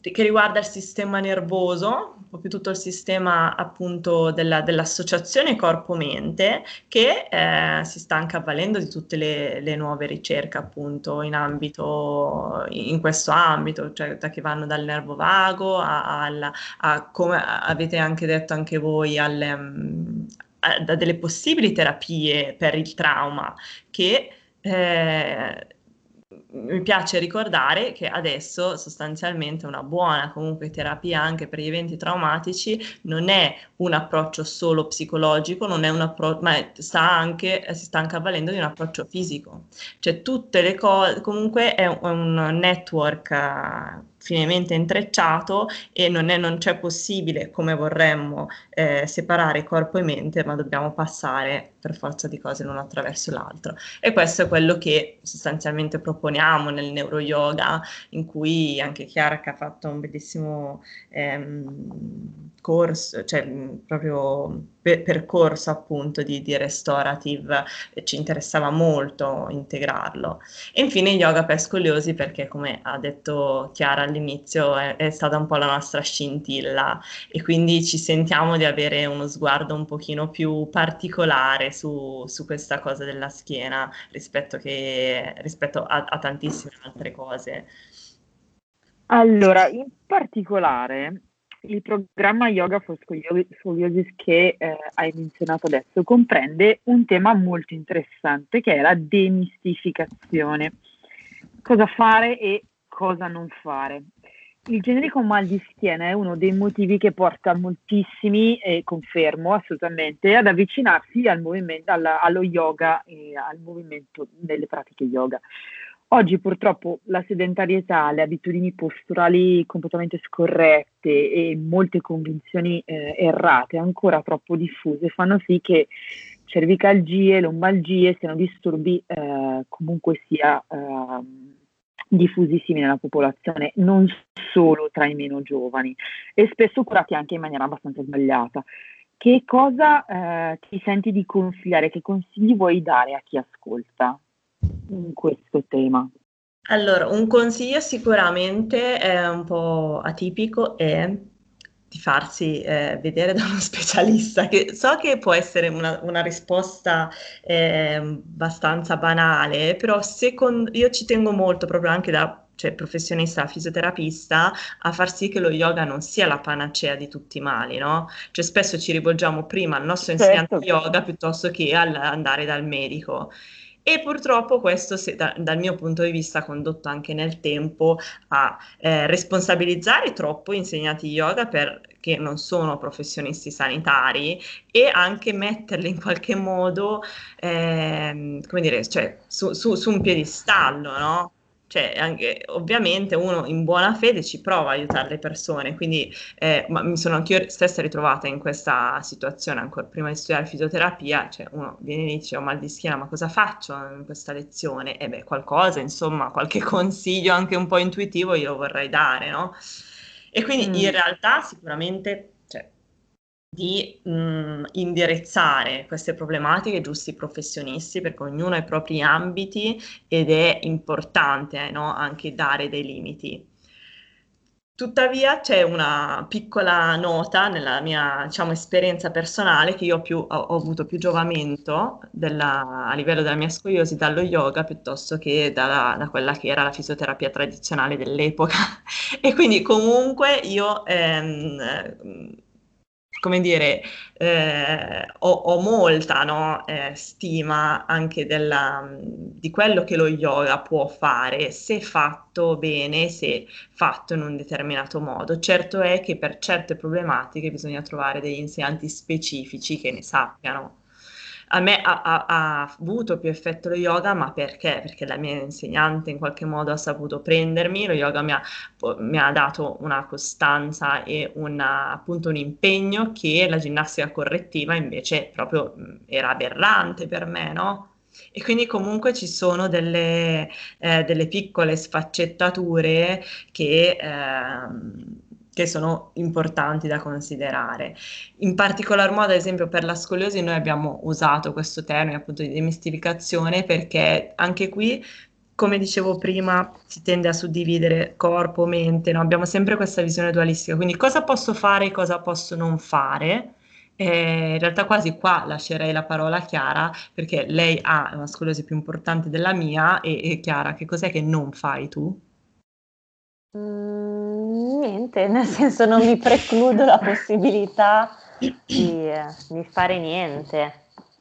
S4: che riguarda il sistema nervoso, più tutto il sistema appunto della, dell'associazione corpo-mente che eh, si sta anche avvalendo di tutte le, le, nuove ricerche appunto in ambito, in questo ambito, cioè che vanno dal nervo vago a, a, a come avete anche detto anche voi, alle, da delle possibili terapie per il trauma che eh, mi piace ricordare che adesso sostanzialmente una buona comunque terapia anche per gli eventi traumatici non è un approccio solo psicologico, appro- ma sta anche, si sta anche avvalendo di un approccio fisico. Cioè tutte le cose, comunque è un, network uh, finemente intrecciato e non, è, non c'è possibile come vorremmo eh, separare corpo e mente, ma dobbiamo passare per forza di cose l'uno attraverso l'altro. E questo è quello che sostanzialmente proponiamo nel neuro yoga, in cui anche Chiara che ha fatto un bellissimo ehm, corso, cioè proprio per, percorso appunto di, di restorative, ci interessava molto integrarlo. E infine yoga per scoliosi perché come ha detto Chiara all'inizio è, è, stata un po' la nostra scintilla e quindi ci sentiamo di avere uno sguardo un pochino più particolare su, su questa cosa della schiena rispetto, che, rispetto a, a tantissime altre cose.
S2: Allora, in particolare il programma Yoga for Scoliosis che eh, hai menzionato adesso comprende un tema molto interessante che è la demistificazione. Cosa fare e cosa non fare. Il generico mal di schiena è uno dei motivi che porta moltissimi, e confermo assolutamente, ad avvicinarsi al alla, allo yoga e al movimento delle pratiche yoga. Oggi purtroppo la sedentarietà, le abitudini posturali completamente scorrette e molte convinzioni eh, errate, ancora troppo diffuse, fanno sì che cervicalgie, lombalgie siano disturbi eh, comunque sia eh, diffusissimi nella popolazione, non solo tra i meno giovani e spesso curati anche in maniera abbastanza sbagliata. Che cosa eh, ti senti di consigliare, che consigli vuoi dare a chi ascolta? In questo tema?
S4: Allora, un consiglio sicuramente è un po' atipico è di farsi eh, vedere [laughs] da uno specialista, che so che può essere una, una risposta eh, abbastanza banale, però secondo, io ci tengo molto proprio anche da cioè, professionista fisioterapista a far sì che lo yoga non sia la panacea di tutti i mali, no? Cioè spesso ci rivolgiamo prima al nostro insegnante certo. yoga piuttosto che al andare dal medico. E purtroppo questo, se, da, dal mio punto di vista, ha condotto anche nel tempo a eh, responsabilizzare troppo insegnanti yoga perché non sono professionisti sanitari e anche metterli in qualche modo, eh, come dire, cioè, su, su, su un piedistallo, no? Cioè, anche, ovviamente uno in buona fede ci prova a aiutare le persone, quindi eh, mi sono anch'io stessa ritrovata in questa situazione ancora prima di studiare fisioterapia, cioè uno viene e dice ho mal di schiena, ma cosa faccio in questa lezione? E beh, qualcosa, insomma, qualche [laughs] consiglio anche un po' intuitivo glielo vorrei dare, no? E quindi mm. in realtà sicuramente di mh, indirizzare queste problematiche giusti professionisti, perché ognuno ha i propri ambiti ed è importante no? anche dare dei limiti. Tuttavia c'è una piccola nota nella mia diciamo, esperienza personale che io più, ho, ho, avuto più giovamento della, a livello della mia scoliosi dallo yoga piuttosto che da, da, quella che era la fisioterapia tradizionale dell'epoca. [laughs] e quindi comunque io ehm, come dire, eh, ho, ho, molta no, eh, stima anche della, di quello che lo yoga può fare se fatto bene, se fatto in un determinato modo. Certo è che per certe problematiche bisogna trovare degli insegnanti specifici che ne sappiano a me ha, ha, ha, avuto più effetto lo yoga, ma perché? Perché la mia insegnante in qualche modo ha saputo prendermi, lo yoga mi ha, mi ha dato una costanza e una, appunto un impegno che la ginnastica correttiva invece proprio era aberrante per me, no? E quindi comunque ci sono delle, eh, delle piccole sfaccettature che... Eh, che sono importanti da considerare. In particolar modo, ad esempio, per la scoliosi noi abbiamo usato questo termine appunto di demistificazione perché anche qui, come dicevo prima, si tende a suddividere corpo, mente, no? abbiamo sempre questa visione dualistica, quindi cosa posso fare e cosa posso non fare. Eh, in realtà quasi qua lascerei la parola a Chiara perché lei ha una scoliosi più importante della mia e, e Chiara, che cos'è che non fai tu?
S3: Mm, niente, [laughs] nel senso non mi precludo la possibilità di, di fare niente.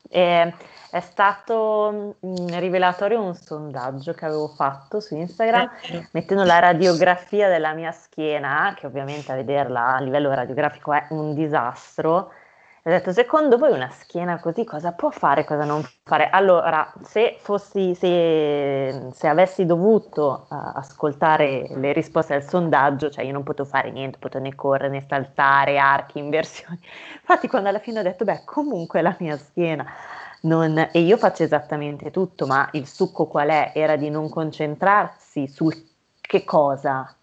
S3: E è stato mm, rivelatorio un sondaggio che avevo fatto su Instagram mettendo la radiografia della mia schiena, che ovviamente a vederla a livello radiografico è un disastro, ho detto, secondo voi una schiena così cosa può fare, cosa non fare? Allora, se, fossi, se, se avessi dovuto uh, ascoltare le risposte al sondaggio, cioè io non potevo fare niente, potevo né correre, né saltare, archi, [laughs] inversioni. Infatti quando alla fine ho detto, beh, comunque la mia schiena non... E io faccio esattamente tutto, ma il succo qual è? Era di non concentrarsi sul che cosa,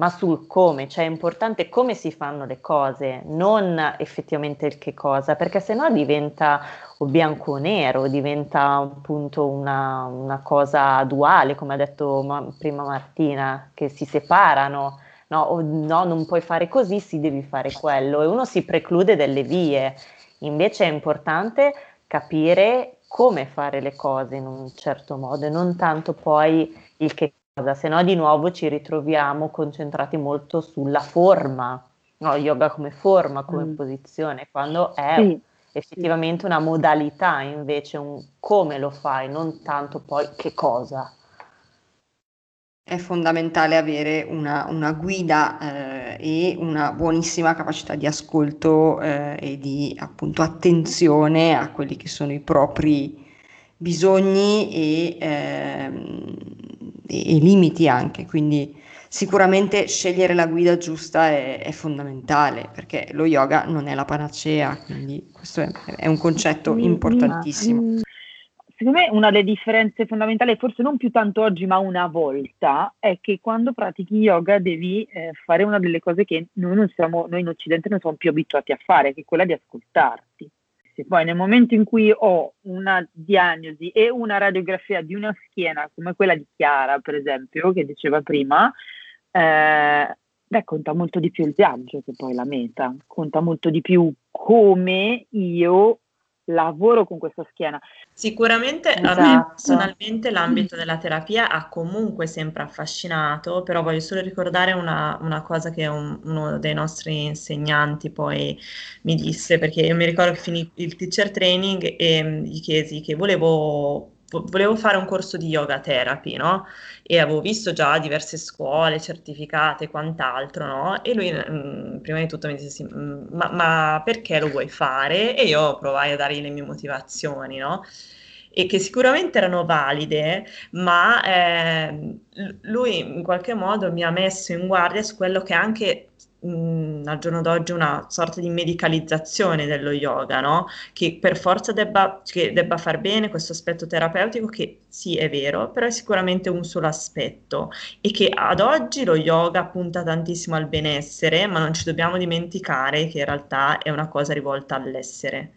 S3: ma sul come, cioè è importante come si fanno le cose, non effettivamente il che cosa, perché sennò diventa o bianco o nero, diventa appunto una, una cosa duale, come ha detto ma, prima Martina, che si separano, no, o, no, non puoi fare così, si devi fare quello, e uno si preclude delle vie. Invece è importante capire come fare le cose in un certo modo e non tanto poi il che se no di nuovo ci ritroviamo concentrati molto sulla forma, no, yoga come forma, come mm. posizione, quando è sì. effettivamente una modalità, invece un come lo fai, non tanto poi che cosa.
S1: È fondamentale avere una, una guida eh, e una buonissima capacità di ascolto eh, e di appunto attenzione a quelli che sono i propri bisogni e ehm, e, i limiti anche, quindi sicuramente scegliere la guida giusta è, è, fondamentale perché lo yoga non è la panacea, quindi questo è, è un concetto importantissimo.
S2: Secondo me una delle differenze fondamentali, forse non più tanto oggi ma una volta, è che quando pratichi yoga devi eh, fare una delle cose che noi, siamo, noi in Occidente non siamo più abituati a fare, che è quella di ascoltarti se poi nel momento in cui ho una diagnosi e una radiografia di una schiena come quella di Chiara, per esempio, che diceva prima, eh, beh, conta molto di più il viaggio che poi la meta, conta molto di più come io lavoro con questa schiena.
S4: Sicuramente esatto. a me esatto. personalmente l'ambito della terapia ha comunque sempre affascinato, però voglio solo ricordare una, una cosa che un, uno dei nostri insegnanti poi mi disse, perché io mi ricordo che finì il teacher training e gli chiesi che volevo volevo fare un corso di yoga therapy, no? E avevo visto già diverse scuole certificate e quant'altro, no? E lui mh, mm, prima di tutto mi disse sì, mm, ma, ma, perché lo vuoi fare? E io provai a dargli le mie motivazioni, no? e che sicuramente erano valide, ma eh, lui in qualche modo mi ha messo in guardia su quello che anche mh, al giorno d'oggi una sorta di medicalizzazione dello yoga, no? Che per forza debba, che debba far bene questo aspetto terapeutico, che sì è vero, però è sicuramente un solo aspetto e che ad oggi lo yoga punta tantissimo al benessere, ma non ci dobbiamo dimenticare che in realtà è una cosa rivolta all'essere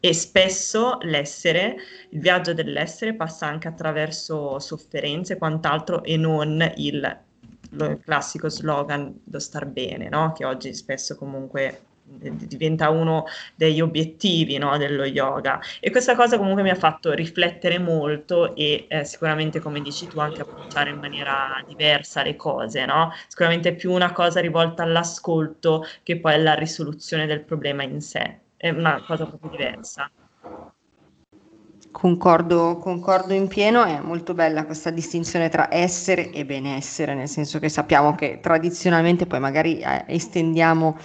S4: e spesso l'essere, il viaggio dell'essere passa anche attraverso sofferenze e quant'altro e non il il classico slogan lo star bene, no? che oggi spesso comunque diventa uno degli obiettivi no, dello yoga e questa cosa comunque mi ha fatto riflettere molto e eh, sicuramente come dici tu anche approcciare in maniera diversa le cose no? sicuramente è più una cosa rivolta all'ascolto che poi alla risoluzione del problema in sé è una cosa proprio diversa
S1: Concordo, concordo in pieno, è molto bella questa distinzione tra essere e benessere, nel senso che sappiamo che tradizionalmente poi magari eh, estendiamo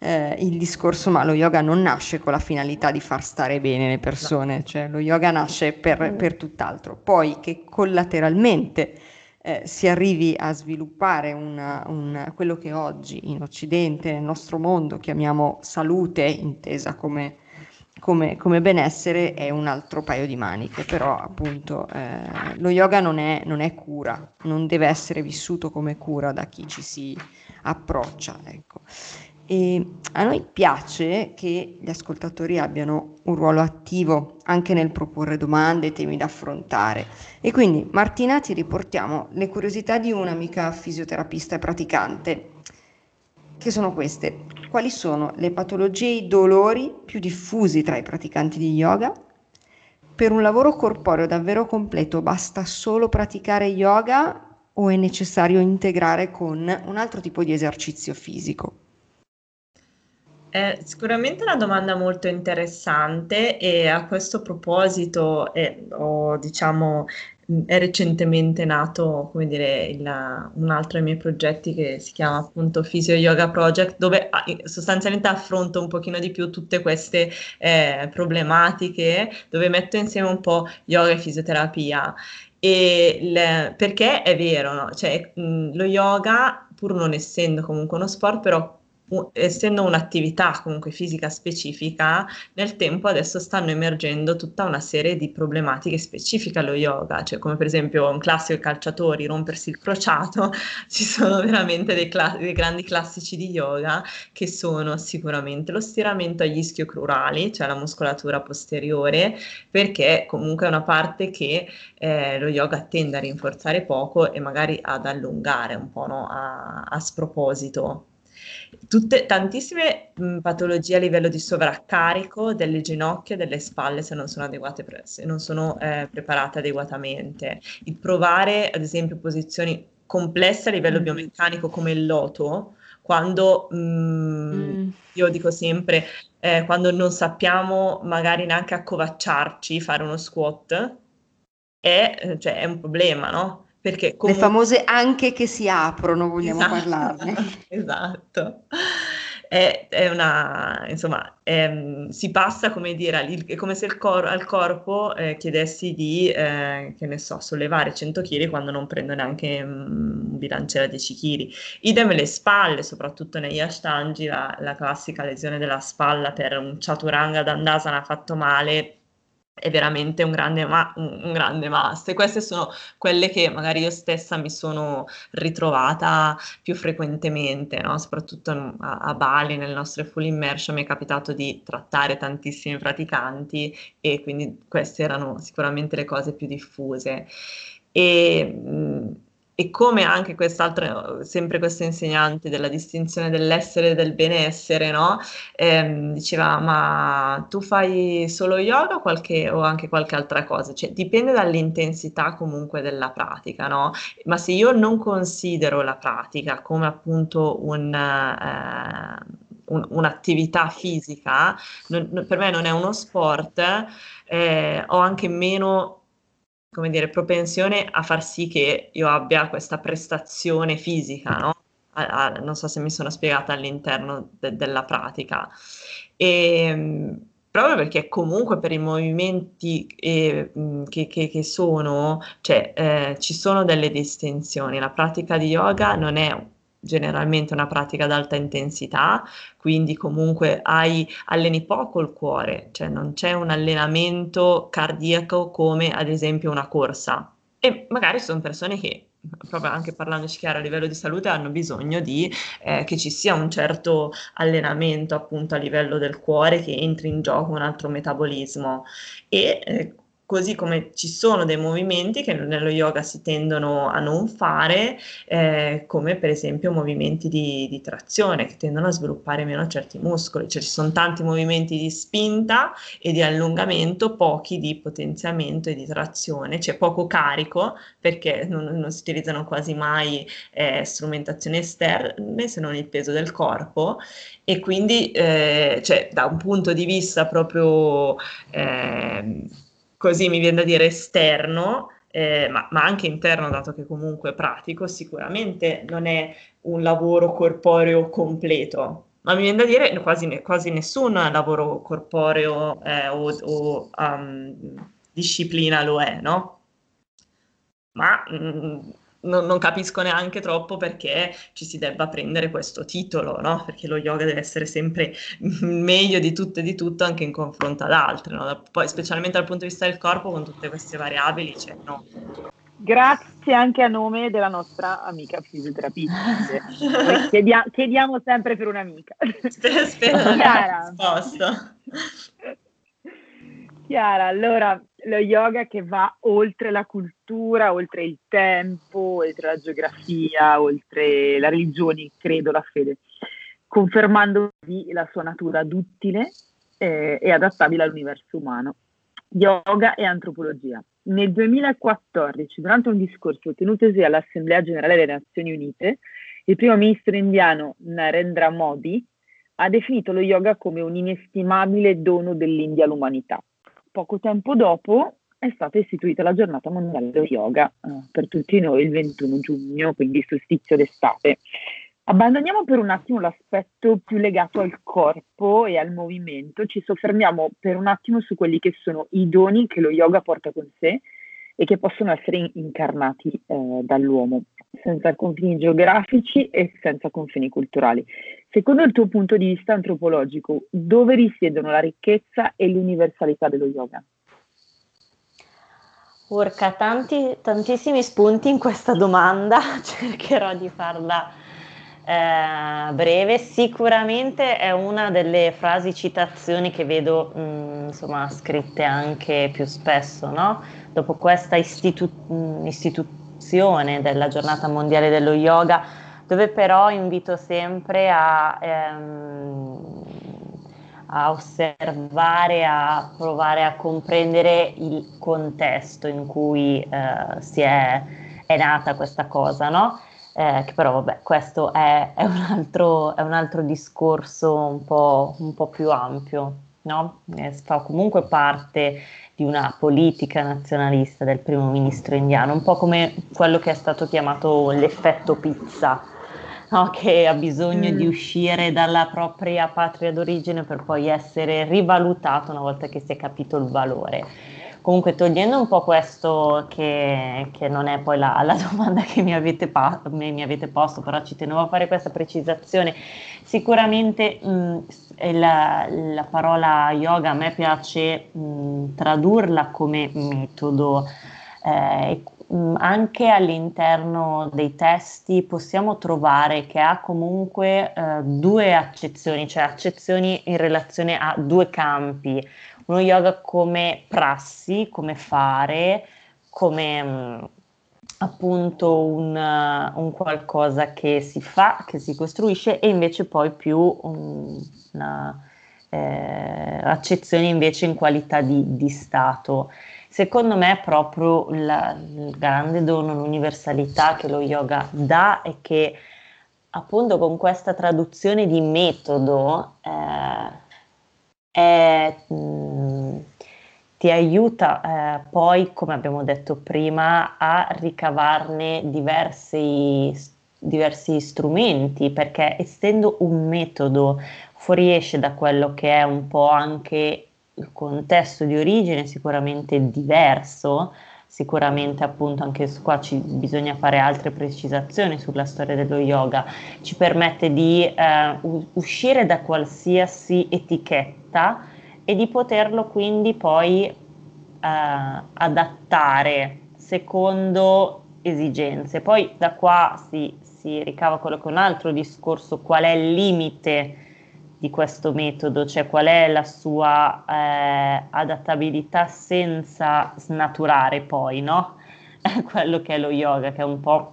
S1: eh, il discorso, ma lo yoga non nasce con la finalità di far stare bene le persone, cioè lo yoga nasce per, per tutt'altro. Poi che collateralmente eh, si arrivi a sviluppare una, una, quello che oggi in Occidente, nel nostro mondo, chiamiamo salute, intesa come come, come, benessere è un altro paio di maniche, però appunto eh, lo yoga non è, non è, cura, non deve essere vissuto come cura da chi ci si approccia. Ecco. E a noi piace che gli ascoltatori abbiano un ruolo attivo anche nel proporre domande temi da affrontare. E quindi Martina ti riportiamo le curiosità di un'amica fisioterapista e praticante, che sono queste quali sono le patologie e i dolori più diffusi tra i praticanti di yoga. Per un lavoro corporeo davvero completo basta solo praticare yoga o è necessario integrare con un altro tipo di esercizio fisico?
S4: È sicuramente una domanda molto interessante e a questo proposito eh, ho diciamo è recentemente nato, come dire, il, un altro dei miei progetti che si chiama appunto Physio Yoga Project, dove ah, sostanzialmente affronto un pochino di più tutte queste eh, problematiche, dove metto insieme un po' yoga e fisioterapia. E le, perché è vero, no? cioè, mh, lo yoga, pur non essendo comunque uno sport, però essendo un'attività comunque fisica specifica, nel tempo adesso stanno emergendo tutta una serie di problematiche specifiche allo yoga, cioè come per esempio un classico calciatori rompersi il crociato, [laughs] ci sono veramente dei, cla- dei grandi classici di yoga che sono sicuramente lo stiramento agli ischio-crurali, cioè la muscolatura posteriore, perché comunque è una parte che eh, lo yoga tende a rinforzare poco e magari ad allungare un po' no? a, a sproposito tutte, tantissime mh, patologie a livello di sovraccarico delle ginocchia e delle spalle se non sono, adeguate, se non sono eh, preparate adeguatamente. Il provare, ad esempio, posizioni complesse a livello mm. biomeccanico come il loto, quando mh, mm. io dico sempre, eh, quando non sappiamo magari neanche accovacciarci, fare uno squat, è, cioè, è un problema, no?
S1: Perché comunque... Le famose anche che si aprono, vogliamo esatto, parlarne. [laughs]
S4: Esatto. È, è una, insomma, è, si passa, come dire, è come se cor- al corpo eh, chiedessi di, eh, che ne so, sollevare 100 kg quando non prendo neanche mm, un bilanciere a 10 kg. Idem le spalle, soprattutto negli ashtangi, la, la classica lesione della spalla per un chaturanga dandasana fatto male, è veramente un grande, ma- un grande must. E queste sono quelle che magari io stessa mi sono ritrovata più frequentemente, no? soprattutto a, a, Bali, nelle nostre full immersion, mi è capitato di trattare tantissimi praticanti e quindi queste erano sicuramente le cose più diffuse. E, mh, e come anche quest'altro, sempre questo insegnante della distinzione dell'essere e del benessere, no? Eh, diceva, ma tu fai solo yoga qualche, o anche qualche altra cosa? Cioè, dipende dall'intensità comunque della pratica, no? Ma se io non considero la pratica come appunto un... Eh, un, un'attività fisica, non, per me non è uno sport, eh, ho anche meno come dire, propensione a far sì che io abbia questa prestazione fisica, no? A, a, non so se mi sono spiegata all'interno de, della pratica. E, ehm, proprio perché comunque per i movimenti eh, che, che, che, sono, cioè eh, ci sono delle distinzioni. La pratica di yoga non è generalmente una pratica ad alta intensità, quindi comunque hai, alleni poco il cuore, cioè non c'è un allenamento cardiaco come ad esempio una corsa. E magari sono persone che proprio anche parlandoci chiaro a livello di salute, hanno bisogno di eh, che ci sia un certo allenamento appunto a livello del cuore che entri in gioco un altro metabolismo e eh, così come ci sono dei movimenti che nello yoga si tendono a non fare, eh, come per esempio movimenti di, di, trazione che tendono a sviluppare meno certi muscoli, cioè ci sono tanti movimenti di spinta e di allungamento, pochi di potenziamento e di trazione, c'è poco carico perché non, non si utilizzano quasi mai eh, strumentazioni esterne se non il peso del corpo. E quindi eh, cioè, da un punto di vista proprio eh, così mi viene da dire esterno, eh, ma, ma, anche interno, dato che comunque pratico, sicuramente non è un lavoro corporeo completo. Ma mi viene da dire quasi, quasi nessun lavoro corporeo eh, o, o um, disciplina lo è, no? Ma mh, mm, non, non, capisco neanche troppo perché ci si debba prendere questo titolo, no? Perché lo yoga deve essere sempre meglio di tutto e di tutto anche in confronto ad altri, no? Poi specialmente dal punto di vista del corpo con tutte queste variabili, cioè no.
S2: Grazie anche a nome della nostra amica fisioterapista. Chiedia- chiediamo sempre per un'amica.
S4: Spero, spero Chiara.
S2: Chiara, allora lo yoga che va oltre la cultura, oltre il tempo, oltre la geografia, oltre la religione, credo, la fede, confermando la sua natura duttile eh, e adattabile all'universo umano. Yoga e antropologia. Nel 2014, durante un discorso tenutosi all'Assemblea Generale delle Nazioni Unite, il primo ministro indiano Narendra Modi ha definito lo yoga come un inestimabile dono dell'India all'umanità poco tempo dopo è stata istituita la giornata mondiale dello yoga eh, per tutti noi il 21 giugno, quindi solstizio d'estate. Abbandoniamo per un attimo l'aspetto più legato al corpo e al movimento, ci soffermiamo per un attimo su quelli che sono i doni che lo yoga porta con sé e che possono essere incarnati eh, dall'uomo, senza confini geografici e senza confini culturali. Secondo il tuo punto di vista antropologico, dove risiedono la ricchezza e l'universalità dello yoga?
S3: Urca, tanti, tantissimi spunti in questa domanda, [laughs] cercherò di farla eh, breve. Sicuramente è una delle frasi citazioni che vedo mh, mm, insomma, scritte anche più spesso, no? dopo questa istitu- istituzione della giornata mondiale dello yoga, dove però invito sempre a, ehm, a osservare, a provare a comprendere il contesto in cui eh, si è, è, nata questa cosa, no? Eh, che però vabbè, questo è, è, un altro, è, un altro, discorso un po', un po più ampio, no? Eh, fa comunque parte di una politica nazionalista del primo ministro indiano, un po' come quello che è stato chiamato l'effetto pizza, no? che ha bisogno mm. di uscire dalla propria patria d'origine per poi essere rivalutato una volta che si è capito il valore. Comunque, togliendo un po' questo, che, che non è poi la, [laughs] la domanda che mi avete, pa- mi avete, posto, però ci tenevo a fare questa precisazione. Sicuramente mh, la, la, parola yoga a me piace mh, tradurla come metodo. Eh, anche all'interno dei testi possiamo trovare che ha comunque eh, due accezioni, cioè accezioni in relazione a due campi. Uno yoga come prassi, come fare, come mh, appunto un, un, qualcosa che si fa, che si costruisce e invece poi più un, una eh, accezione invece in qualità di, di stato. Secondo me proprio la, il grande dono, l'universalità che lo yoga dà è che appunto con questa traduzione di metodo eh, è, mm, ti aiuta eh, poi, come abbiamo detto prima, a ricavarne diversi, diversi strumenti, perché essendo un metodo fuoriesce da quello che è un po' anche il contesto di origine sicuramente diverso, sicuramente appunto anche qua ci, bisogna fare altre precisazioni sulla storia dello yoga, ci permette di eh, uscire da qualsiasi etichetta e di poterlo quindi poi eh, adattare secondo esigenze. Poi da qua si, si ricava quello che è un altro discorso, qual è il limite di questo metodo, cioè qual è la sua eh, adattabilità senza snaturare poi, no? [laughs] Quello che è lo yoga, che è un po'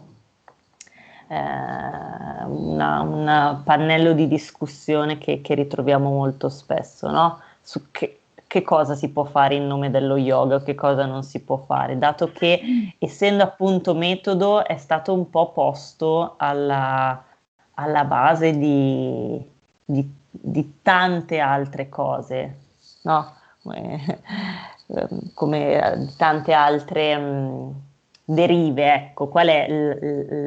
S3: eh, un pannello di discussione che, che, ritroviamo molto spesso, no? Su che, che cosa si può fare in nome dello yoga che cosa non si può fare, dato che essendo appunto metodo è stato un po' posto alla, alla base di, di di tante altre cose, no? come tante altre mh, derive, ecco, qual è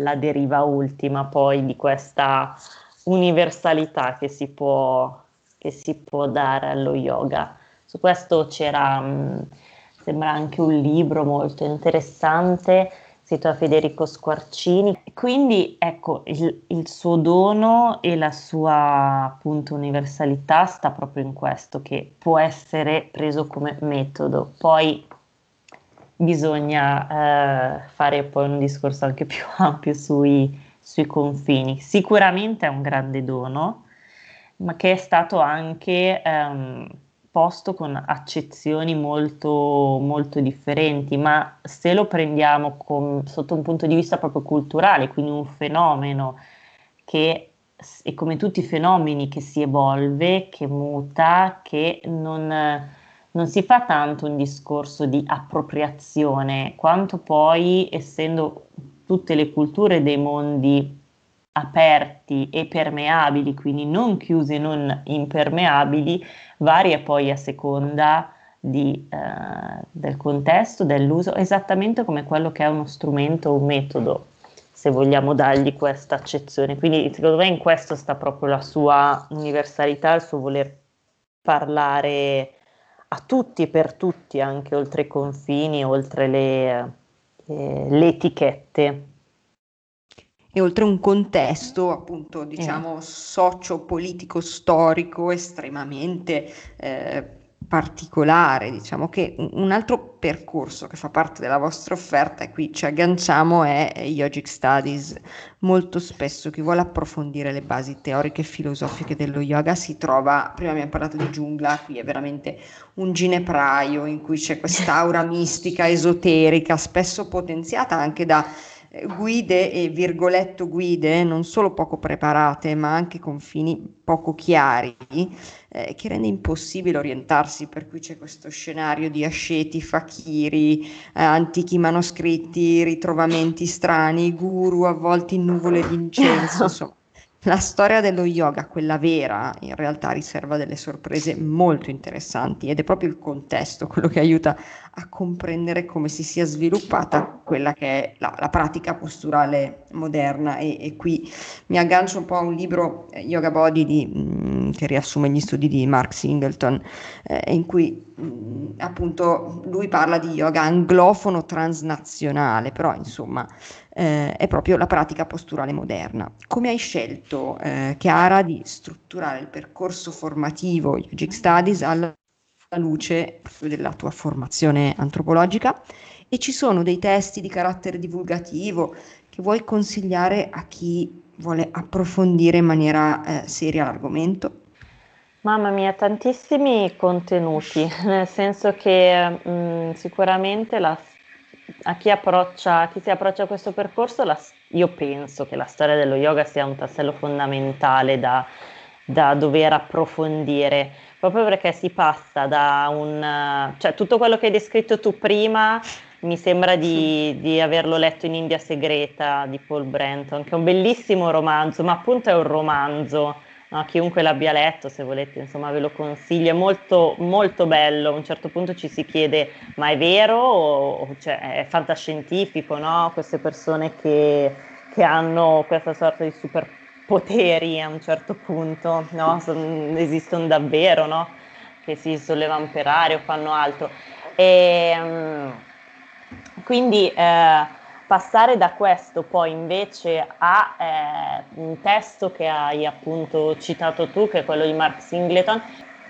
S3: la deriva ultima poi di questa universalità che si può, che si può dare allo yoga? Su questo c'era, mh, sembra anche un libro molto interessante scritto da Federico Squarcini. Quindi ecco, il, il, suo dono e la sua appunto universalità sta proprio in questo, che può essere preso come metodo. Poi bisogna eh, fare poi un discorso anche [laughs] più ampio sui, sui confini. Sicuramente è un grande dono, ma che è stato anche... Ehm, posto con accezioni molto, molto differenti, ma se lo prendiamo con, sotto un punto di vista proprio culturale, quindi un fenomeno che è come tutti i fenomeni che si evolve, che muta, che non, non si fa tanto un discorso di appropriazione, quanto poi, essendo tutte le culture dei mondi aperti e permeabili, quindi non chiusi e non impermeabili, varia poi a seconda di, eh, del contesto, dell'uso, esattamente come quello che è uno strumento o un metodo, se vogliamo dargli questa accezione. Quindi secondo me in questo sta proprio la sua universalità, il suo voler parlare a tutti e per tutti, anche oltre i confini, oltre le, eh, le etichette
S1: e oltre un contesto appunto diciamo eh. socio-politico storico estremamente eh, particolare diciamo che un altro percorso che fa parte della vostra offerta e qui ci agganciamo è Yogic Studies molto spesso chi vuole approfondire le basi teoriche e filosofiche dello yoga si trova prima abbiamo parlato di giungla qui è veramente un ginepraio in cui c'è quest'aura [laughs] mistica esoterica spesso potenziata anche da guide e virgoletto guide non solo poco preparate ma anche con fini poco chiari eh, che rende impossibile orientarsi per cui c'è questo scenario di asceti, fakiri, eh, antichi manoscritti, ritrovamenti strani, guru avvolti in nuvole di incenso, [laughs] insomma la storia dello yoga, quella vera, in realtà riserva delle sorprese molto interessanti ed è proprio il contesto quello che aiuta a comprendere come si sia sviluppata quella che è la, la pratica posturale moderna. E, e, qui mi aggancio un po' a un libro eh, Yoga Body di, che riassume gli studi di Mark Singleton eh, in cui mh, mm, appunto lui parla di yoga anglofono transnazionale però insomma eh, è proprio la pratica posturale moderna. Come hai scelto, eh, Chiara, di strutturare il percorso formativo Yogic Studies alla luce della tua formazione antropologica? E ci sono dei testi di carattere divulgativo che vuoi consigliare a chi vuole approfondire in maniera eh, seria l'argomento?
S3: Mamma mia, tantissimi contenuti, [laughs] nel senso che mh, mm, sicuramente la a chi, approccia, chi si approccia a questo percorso, la, io penso che la storia dello yoga sia un tassello fondamentale da, da dover approfondire, proprio perché si passa da un... cioè tutto quello che hai descritto tu prima mi sembra di, di, averlo letto in India Segreta di Paul Brenton, che è un bellissimo romanzo, ma appunto è un romanzo no? chiunque l'abbia letto, se volete, insomma, ve lo consiglio, è molto, molto bello. A un certo punto ci si chiede: ma è vero? O, cioè, è fantascientifico, no? Queste persone che, che hanno questa sorta di superpoteri a un certo punto, no? Son, esistono davvero, no? che si sollevano per aria o fanno altro. E, um, quindi eh, passare da questo poi invece a eh, un testo che hai appunto citato tu, che è quello di Mark Singleton,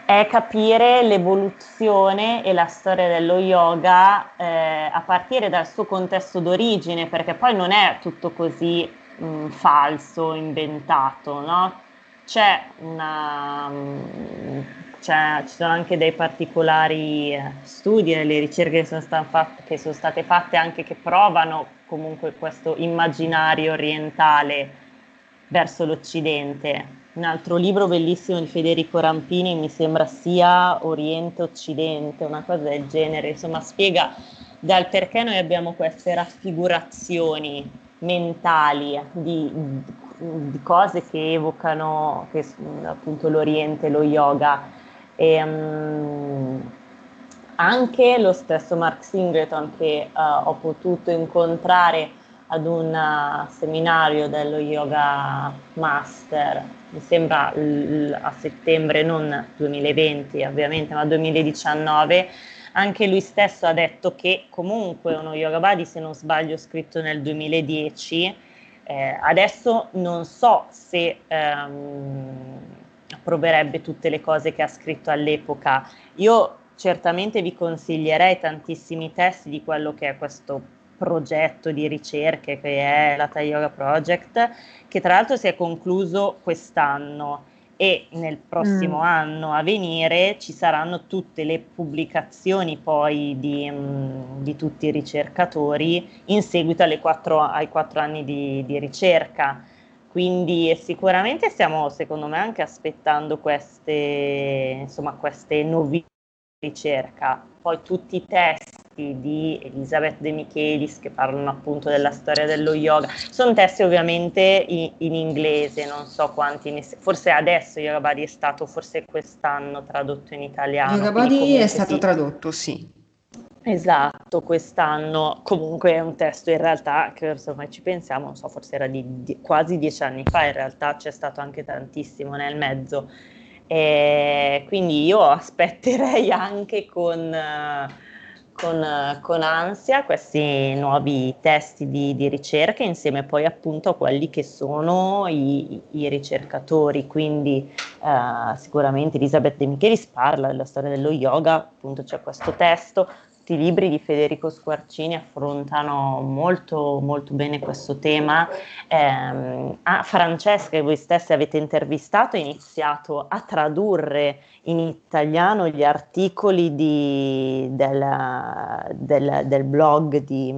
S3: è capire l'evoluzione e la storia dello yoga eh, a partire dal suo contesto d'origine, perché poi non è tutto così mh, falso, inventato, no? C'è una, ci sono anche dei particolari eh, studi, delle ricerche che sono, fatte, che sono state fatte anche che provano comunque questo immaginario orientale verso l'Occidente. Un altro libro bellissimo di Federico Rampini mi sembra sia Oriente-Occidente, una cosa del genere, insomma spiega dal perché noi abbiamo queste raffigurazioni mentali di, di cose che evocano che, appunto l'Oriente, lo yoga e, um, anche lo stesso Mark Singleton che uh, ho potuto incontrare ad un uh, seminario dello Yoga Master, mi sembra l- a settembre, non 2020 ovviamente, ma 2019, anche lui stesso ha detto che comunque uno Yoga Body, se non sbaglio, scritto nel 2010, eh, adesso non so se... Um, approverebbe tutte le cose che ha scritto all'epoca. Io certamente vi consiglierei tantissimi testi di quello che è questo progetto di ricerche che è la Thai Yoga Project, che tra l'altro si è concluso quest'anno e nel prossimo mm. anno a venire ci saranno tutte le pubblicazioni poi di, um, di tutti i ricercatori in seguito quattro, ai quattro anni di, di ricerca. Quindi sicuramente stiamo, secondo me, anche aspettando queste, insomma, queste novità di ricerca. Poi tutti i testi di Elisabeth De Michelis che parlano appunto della storia dello yoga, sono testi ovviamente in, in inglese, non so quanti, ne, forse adesso Yoga Body è stato, forse quest'anno tradotto in italiano.
S1: Yoga Body è stato sì. tradotto, sì.
S3: Esatto, quest'anno comunque è un testo in realtà che insomma ci pensiamo, non so, forse era di, di quasi dieci anni fa, in realtà c'è stato anche tantissimo nel mezzo. E quindi io aspetterei anche con, con, con ansia questi nuovi testi di, di, ricerca insieme poi appunto a quelli che sono i, i ricercatori. Quindi eh, sicuramente Elisabeth De Michelis parla della storia dello yoga, appunto c'è questo testo tutti i libri di Federico Squarcini affrontano molto, molto bene questo tema. Eh, a Francesca, che voi stessi avete intervistato, ha iniziato a tradurre in italiano gli articoli di, del, del, del blog di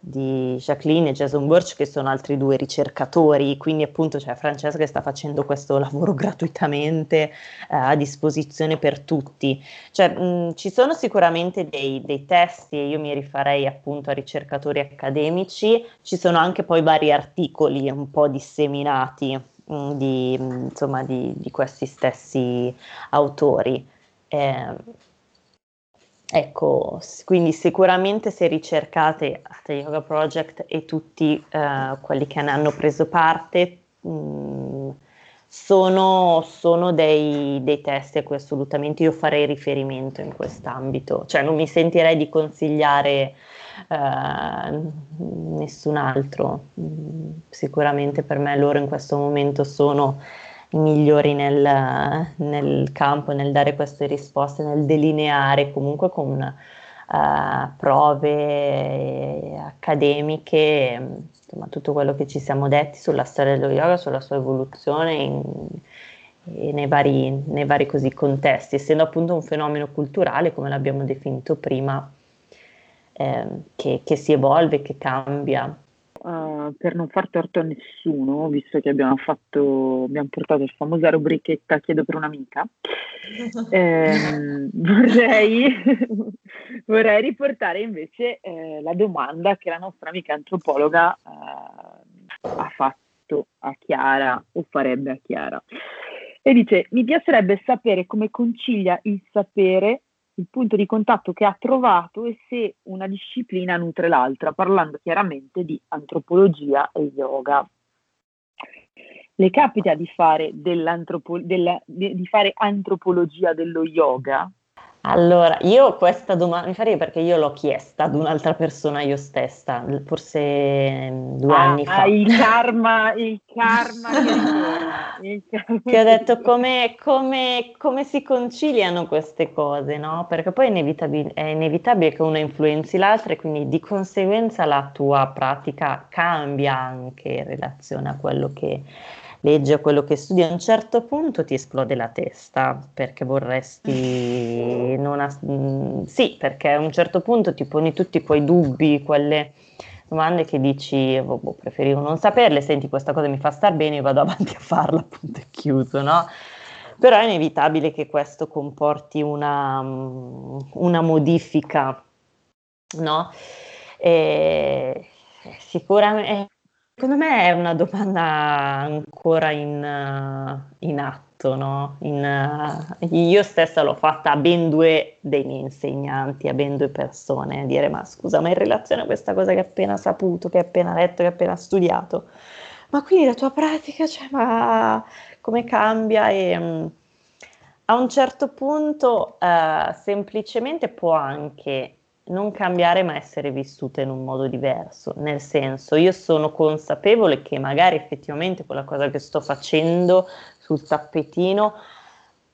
S3: di Jacqueline e Jason Burch che sono altri due ricercatori, quindi appunto c'è Francesca sta facendo questo lavoro [laughs] gratuitamente eh, a disposizione per tutti. Cioè, mh, ci sono sicuramente dei, dei, testi e io mi rifarei appunto a ricercatori accademici, ci sono anche poi vari articoli un po' disseminati mh, di, insomma, di, di, questi stessi autori. Eh, Ecco, quindi sicuramente se ricercate Hatha Yoga Project e tutti eh, quelli che ne hanno preso parte, mh, mm, sono, sono dei, dei, testi a cui assolutamente io farei riferimento in quest'ambito, cioè non mi sentirei di consigliare eh, nessun altro, mm, sicuramente per me loro in questo momento sono migliori nel, nel campo, nel dare queste risposte, nel delineare comunque con uh, prove accademiche, insomma tutto quello che ci siamo detti sulla storia dello yoga, sulla sua evoluzione in, nei vari, nei vari così contesti, essendo appunto un fenomeno culturale, come l'abbiamo definito prima, eh, che, che si evolve, che cambia
S2: uh, per non far torto a nessuno, visto che abbiamo fatto, abbiamo portato la famosa rubrichetta Chiedo per un'amica, [laughs] ehm, vorrei, [laughs] vorrei, riportare invece eh, la domanda che la nostra amica antropologa eh, ha fatto a Chiara o farebbe a Chiara. E dice, mi piacerebbe sapere come concilia il sapere il punto di contatto che ha trovato e se una disciplina nutre l'altra, parlando chiaramente di antropologia e yoga. Le capita di fare, di fare antropologia dello yoga?
S3: Allora, io questa domanda mi farei perché io l'ho chiesta ad un'altra persona io stessa, forse mm, due ah, anni fa.
S2: Il karma, il karma che, [laughs] il
S3: karma che ho detto come, come, come, si conciliano queste cose, no? Perché poi è inevitabile, è inevitabile che una influenzi l'altra e quindi di conseguenza la tua pratica cambia anche in relazione a quello che leggi a quello che studi, a un certo punto ti esplode la testa perché vorresti non as- mm, sì, perché a un certo punto ti poni tutti quei dubbi, quelle domande che dici, boh, boh, preferivo non saperle, senti questa cosa mi fa star bene, vado [laughs] avanti a farla, appunto è chiuso, no? Però è inevitabile che questo comporti una, mm, una modifica, no? E sicuramente Secondo me è una domanda ancora in, in atto, no? In, uh, io stessa l'ho fatta a ben due dei miei insegnanti, a ben due persone, dire ma scusa, ma in relazione a questa cosa che hai appena saputo, che hai appena letto, che hai appena studiato, ma quindi la tua pratica, cioè, ma come cambia? E, um, a un certo punto uh, semplicemente può anche non cambiare ma essere vissute in un modo diverso, nel senso io sono consapevole che magari effettivamente quella cosa che sto facendo sul tappetino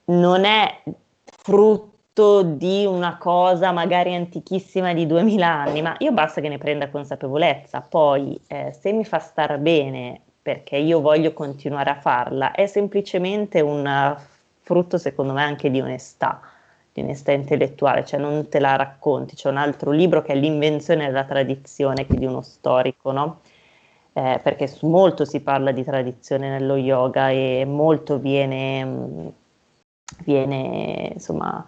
S3: non è frutto di una cosa magari antichissima di 2000 anni, ma io basta che ne prenda consapevolezza, poi eh, se mi fa star bene perché io voglio continuare a farla, è semplicemente un frutto secondo me anche di onestà onestà intellettuale, cioè non te la racconti. C'è un altro libro che è L'invenzione della tradizione, che è di uno storico, no? Eh, perché su molto si parla di tradizione nello yoga e molto viene, viene, insomma,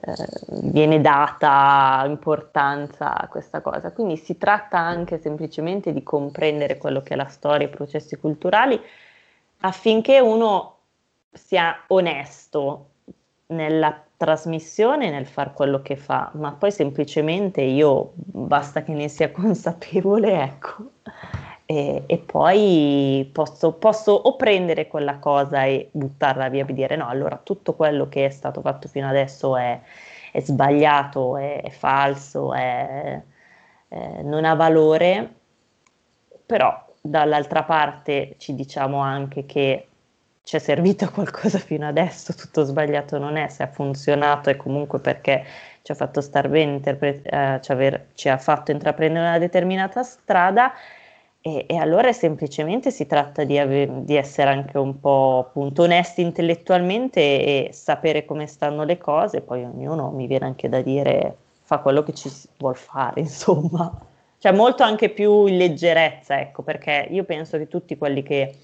S3: eh, viene data importanza a questa cosa. Quindi si tratta anche semplicemente di comprendere quello che è la storia, i processi culturali, affinché uno sia onesto nella trasmissione nel far quello che fa, ma poi semplicemente io basta che ne sia [laughs] consapevole, ecco, e, e poi posso, posso, o prendere quella cosa e buttarla via e dire no, allora tutto quello che è stato fatto fino adesso è, è sbagliato, è, è falso, è, non ha valore, però dall'altra parte ci diciamo anche che ci è servito [laughs] qualcosa fino adesso, tutto sbagliato non è, se ha funzionato è comunque perché ci ha fatto star bene, interpre- eh, ci, aver, ci, ha fatto intraprendere una determinata strada e, e allora semplicemente si tratta di, ave- di, essere anche un po' appunto onesti intellettualmente e, e sapere come stanno le cose, poi ognuno mi viene anche da dire fa quello che ci vuol fare, [laughs] insomma. Cioè molto anche più in leggerezza, ecco, perché io penso che tutti quelli che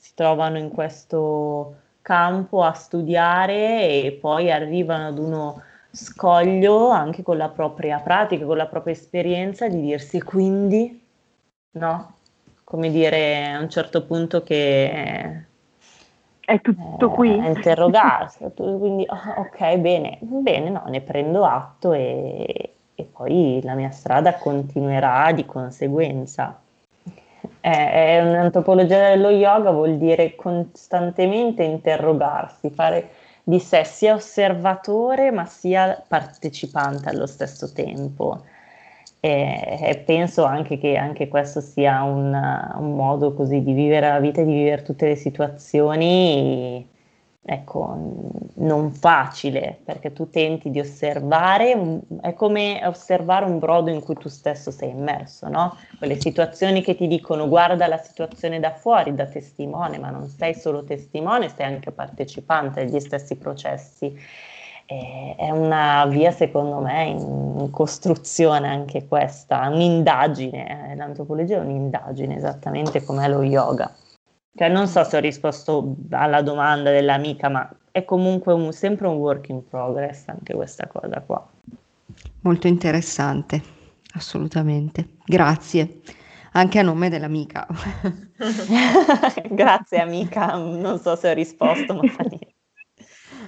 S3: si trovano in questo campo a studiare e poi arrivano ad uno scoglio anche con la propria pratica, con la propria esperienza di dirsi quindi, no? Come dire a un certo punto che
S2: è tutto eh, qui.
S3: Interrogarsi, quindi oh, ok, bene, bene, no, ne prendo atto e, e poi la mia strada continuerà di conseguenza è un'antropologia dello yoga vuol dire costantemente interrogarsi, fare di sé sia osservatore ma sia partecipante allo stesso tempo. E, e penso anche che anche questo sia un, un, modo così di vivere la vita e di vivere tutte le situazioni ecco, non facile, perché tu tenti di osservare, è come osservare un brodo in cui tu stesso sei immerso, no? Quelle situazioni che ti dicono guarda la situazione da fuori, da testimone, ma non sei solo testimone, sei anche partecipante agli stessi processi. È una via, secondo me, in costruzione anche questa, un'indagine, eh, l'antropologia è un'indagine, esattamente come lo yoga. Cioè, non so se ho risposto alla domanda dell'amica, ma è comunque un, sempre un work in progress anche questa cosa qua.
S1: Molto interessante, assolutamente. Grazie, anche a nome dell'amica. [laughs]
S3: Grazie amica, non so se ho risposto, ma fa niente.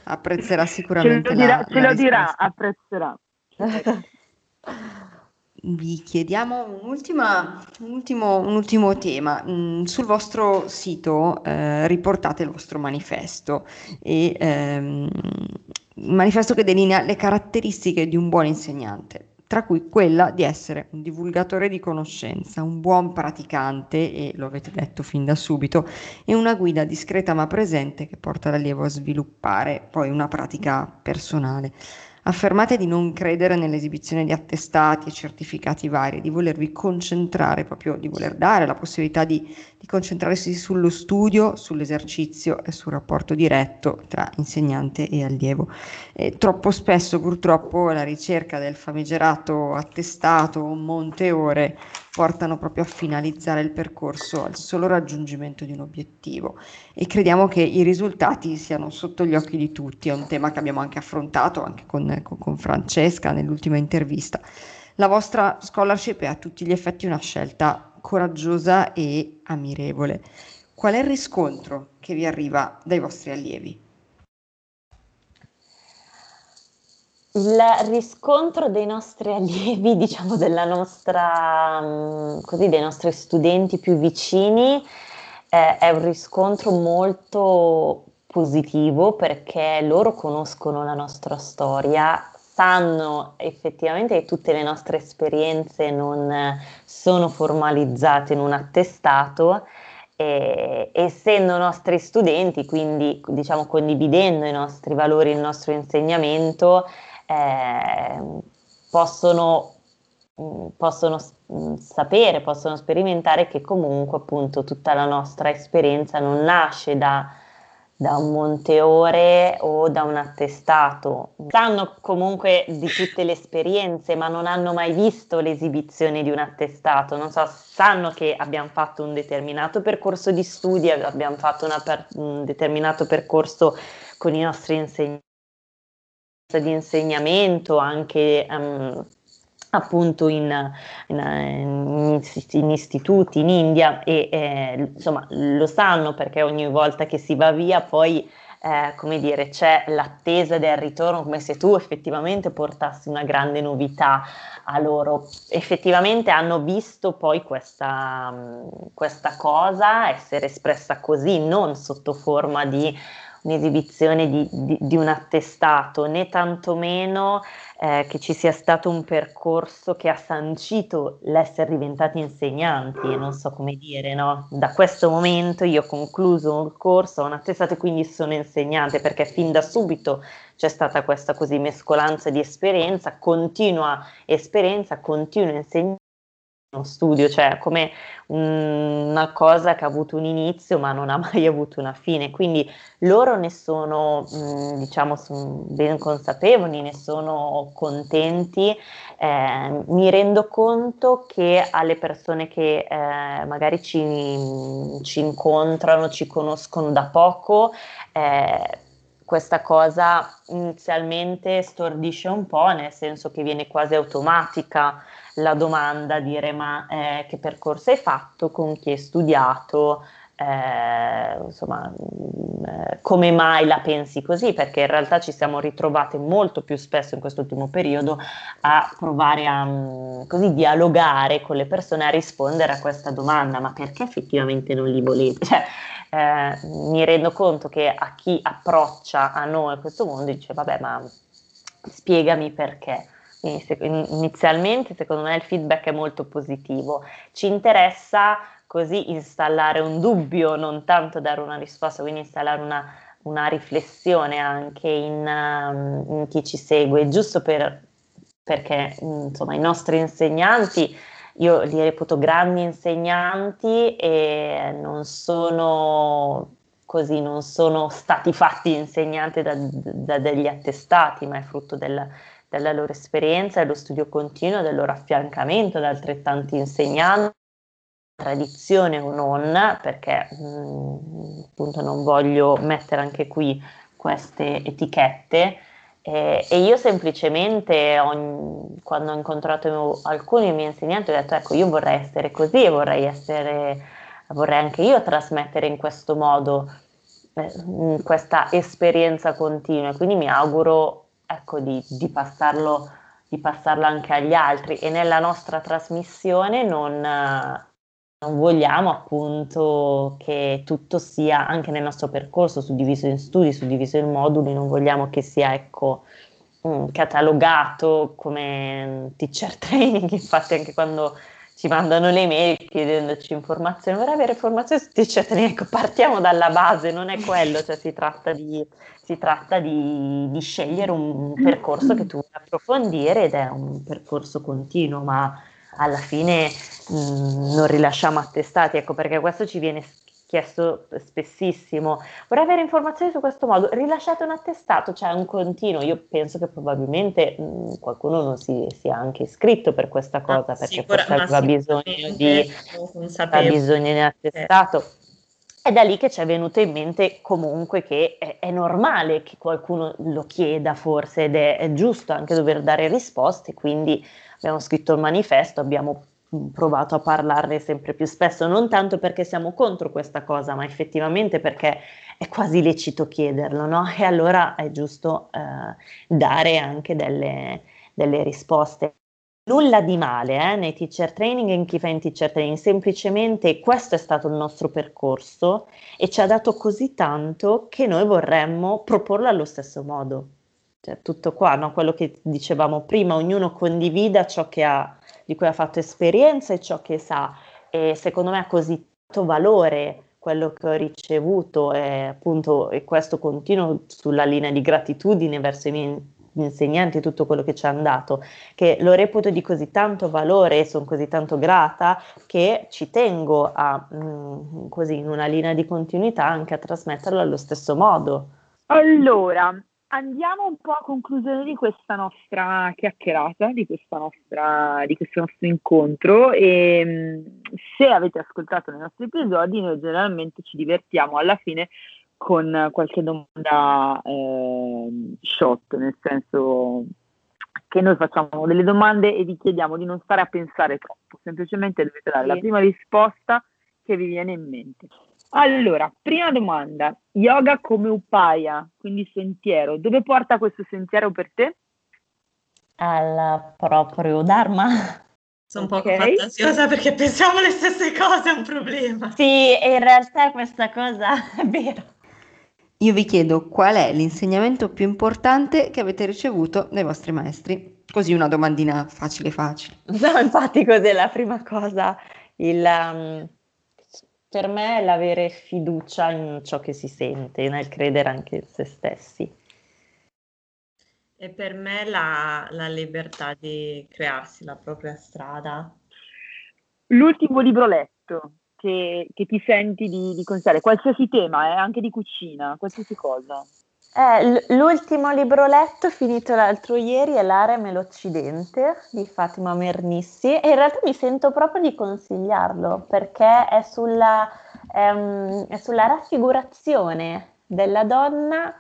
S1: Apprezzerà sicuramente.
S2: Ce lo dirà, la, ce lo dirà apprezzerà. [laughs]
S1: vi chiediamo un ultimo, un ultimo tema. Mm, sul vostro sito eh, riportate il vostro manifesto e ehm, un manifesto che delinea le caratteristiche di un buon insegnante tra cui quella di essere un divulgatore di conoscenza, un buon praticante, e lo avete detto fin da subito, e una guida discreta ma presente che porta l'allievo a sviluppare poi una pratica personale. Affermate di non credere nell'esibizione di attestati e certificati vari, di volervi concentrare, proprio di voler dare la possibilità di, di concentrarsi sullo studio, sull'esercizio e sul rapporto diretto tra insegnante e allievo. E troppo spesso purtroppo la ricerca del famigerato attestato o monte ore portano proprio a finalizzare il percorso al solo raggiungimento di un obiettivo e crediamo che i risultati siano sotto gli occhi di tutti, è un tema che abbiamo anche affrontato anche con, con, con Francesca nell'ultima intervista. La vostra scholarship è a tutti gli effetti una scelta coraggiosa e ammirevole. Qual è il riscontro che vi arriva dai vostri allievi?
S3: Il riscontro dei nostri allievi, [laughs] diciamo nostra, mm, così, dei nostri studenti più vicini, eh, è un riscontro molto positivo perché loro conoscono la nostra storia, sanno effettivamente che tutte le nostre esperienze non sono formalizzate in un attestato e, essendo nostri studenti, quindi diciamo condividendo i nostri valori, il nostro insegnamento, eh, possono, possono mm, sapere, possono sperimentare che comunque appunto tutta la nostra esperienza non nasce da, da un monteore o da un attestato. Sanno comunque di tutte le esperienze, ma non hanno mai visto l'esibizione di un attestato. Non so, sanno che abbiamo fatto un determinato percorso di studi, abbiamo fatto per, un determinato percorso con i nostri insegnanti di insegnamento anche um, appunto in, in, in, istituti in India e eh, insomma lo sanno perché ogni volta che si va via poi eh, come dire c'è l'attesa del ritorno come se tu effettivamente portassi una grande novità a loro. Effettivamente hanno visto poi questa, questa cosa essere espressa così non sotto forma di un'esibizione di, di, di un attestato, né tantomeno eh, che ci sia stato un percorso che ha sancito l'essere diventati insegnanti, non so come dire, no? Da questo momento io ho concluso un corso, ho un attestato e quindi sono insegnante, perché fin da subito c'è stata questa così mescolanza di esperienza, continua esperienza, continuo insegnamento uno studio, cioè come una cosa che ha avuto un inizio ma non ha mai [laughs] avuto una fine, quindi loro ne sono, mh, diciamo, sono ben consapevoli, ne sono contenti, eh, mi rendo conto che alle persone che eh, magari ci, ci, incontrano, ci conoscono da poco, eh, questa cosa inizialmente stordisce un po', nel senso che viene quasi automatica la domanda, dire ma eh, che percorso hai fatto, con chi hai studiato, eh, insomma, mm, eh, come mai la pensi così? Perché in realtà ci siamo ritrovate molto più spesso in quest'ultimo periodo a provare a mm, così dialogare con le persone, a rispondere a questa domanda, ma perché effettivamente non li volete? [laughs] Cioè, eh, mi rendo conto che a chi approccia a noi questo mondo dice vabbè ma spiegami perché inizialmente secondo me il feedback è molto positivo. Ci interessa così installare un dubbio, non tanto dare una risposta, quindi installare una, una riflessione anche in, um, in, chi ci segue, giusto per, perché insomma i nostri insegnanti, io li reputo grandi insegnanti e non sono così, non sono stati fatti insegnanti da, da degli attestati, ma è frutto del, della loro esperienza, dello studio continuo, del loro affiancamento da altrettanti insegnanti, tradizione o non, perché mh, mm, appunto non voglio mettere anche qui queste etichette. Eh, e io semplicemente, ho, quando ho incontrato alcuni miei insegnanti, ho detto: Ecco, io vorrei essere così e vorrei, essere, vorrei anche io trasmettere in questo modo eh, questa esperienza continua. Quindi mi auguro ecco, di, di, passarlo di passarlo anche agli altri. E nella nostra trasmissione non, non vogliamo appunto che tutto sia anche nel nostro percorso suddiviso in studi, suddiviso in moduli, non vogliamo che sia ecco mm, catalogato come teacher [laughs] training, infatti anche quando ci mandano le mail chiedendoci informazioni, vorrei avere informazioni su teacher training, ecco partiamo dalla base, non è quello, cioè si tratta di si tratta di, di scegliere un percorso che tu vuoi approfondire ed è un percorso continuo, ma alla fine mh, mm, non rilasciamo attestati, ecco perché questo ci viene chiesto spessissimo. Vorrei avere informazioni su questo modo, rilasciate un attestato, cioè un continuo. Io penso che probabilmente mh, mm, qualcuno non si sia anche iscritto per questa ah, cosa, ah, perché sicura, forse aveva bisogno di, ha bisogno di un attestato. È da lì che ci è venuto in mente comunque che è, è normale che qualcuno lo chieda forse ed è, è, giusto anche dover dare risposte, quindi abbiamo scritto il manifesto, abbiamo provato a parlarne sempre più spesso, non tanto perché siamo contro questa cosa, ma effettivamente perché è quasi lecito chiederlo, no? E allora è giusto eh, dare anche delle, delle risposte nulla di male eh, nei teacher training e in chi fa in teacher training, semplicemente questo è stato il nostro percorso e ci ha dato così tanto che noi vorremmo proporlo allo stesso modo. Cioè, tutto qua, no? quello che dicevamo prima, ognuno condivida ciò che ha, di cui ha fatto esperienza e ciò che sa. E secondo me ha così tanto valore quello che ho ricevuto e appunto e questo continuo sulla linea di gratitudine verso i miei insegnanti, tutto quello che ci hanno dato, che lo reputo di così tanto valore e sono così tanto grata che ci tengo a, mh, mm, così in una linea di continuità anche a trasmetterlo allo stesso modo.
S2: Allora, andiamo un po' a conclusione di questa nostra chiacchierata, di, questa nostra, di questo nostro incontro e mm, se avete ascoltato i nostri episodi noi generalmente ci divertiamo alla fine con qualche domanda eh, shot, nel senso che noi facciamo delle domande e vi chiediamo di non stare a pensare troppo, semplicemente dovete dare sì. la prima risposta che vi viene in mente. Allora, prima domanda, yoga come upaya, quindi sentiero, dove porta questo sentiero per te?
S3: Al proprio Dharma.
S4: Sono un okay. po' fantasiosa perché pensiamo le stesse cose, è un problema.
S3: Sì, in realtà questa cosa [laughs] è vera.
S1: Io vi chiedo qual è l'insegnamento più importante che avete ricevuto dai vostri maestri. Così una domandina facile facile.
S3: No, infatti cos'è la prima cosa? Il, um, per me è l'avere fiducia in ciò che si sente, nel credere anche in se stessi.
S4: E per me la, la libertà di crearsi la propria strada.
S2: L'ultimo libro letto che, che ti senti di, di consigliare? Qualsiasi tema, eh, anche di cucina, qualsiasi cosa.
S3: Eh, l'ultimo libro letto finito l'altro ieri è L'Arem e l'Occidente di Fatima Mernissi e in realtà mi sento proprio di consigliarlo perché è sulla, ehm, è sulla raffigurazione della donna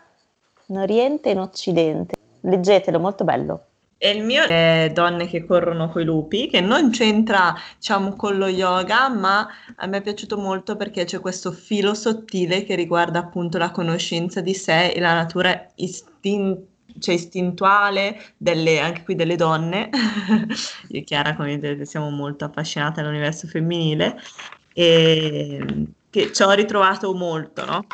S3: in Oriente e in Occidente. Leggetelo, molto bello.
S4: E il mio è Donne che corrono coi lupi, che non c'entra, diciamo, con lo yoga, ma a me è piaciuto molto perché c'è questo filo sottile che riguarda appunto la conoscenza di sé e la natura istin- cioè istintuale delle, anche qui delle donne. [laughs] Io e Chiara, come vedete, siamo molto appassionate all'universo femminile e che ci ho ritrovato molto, no?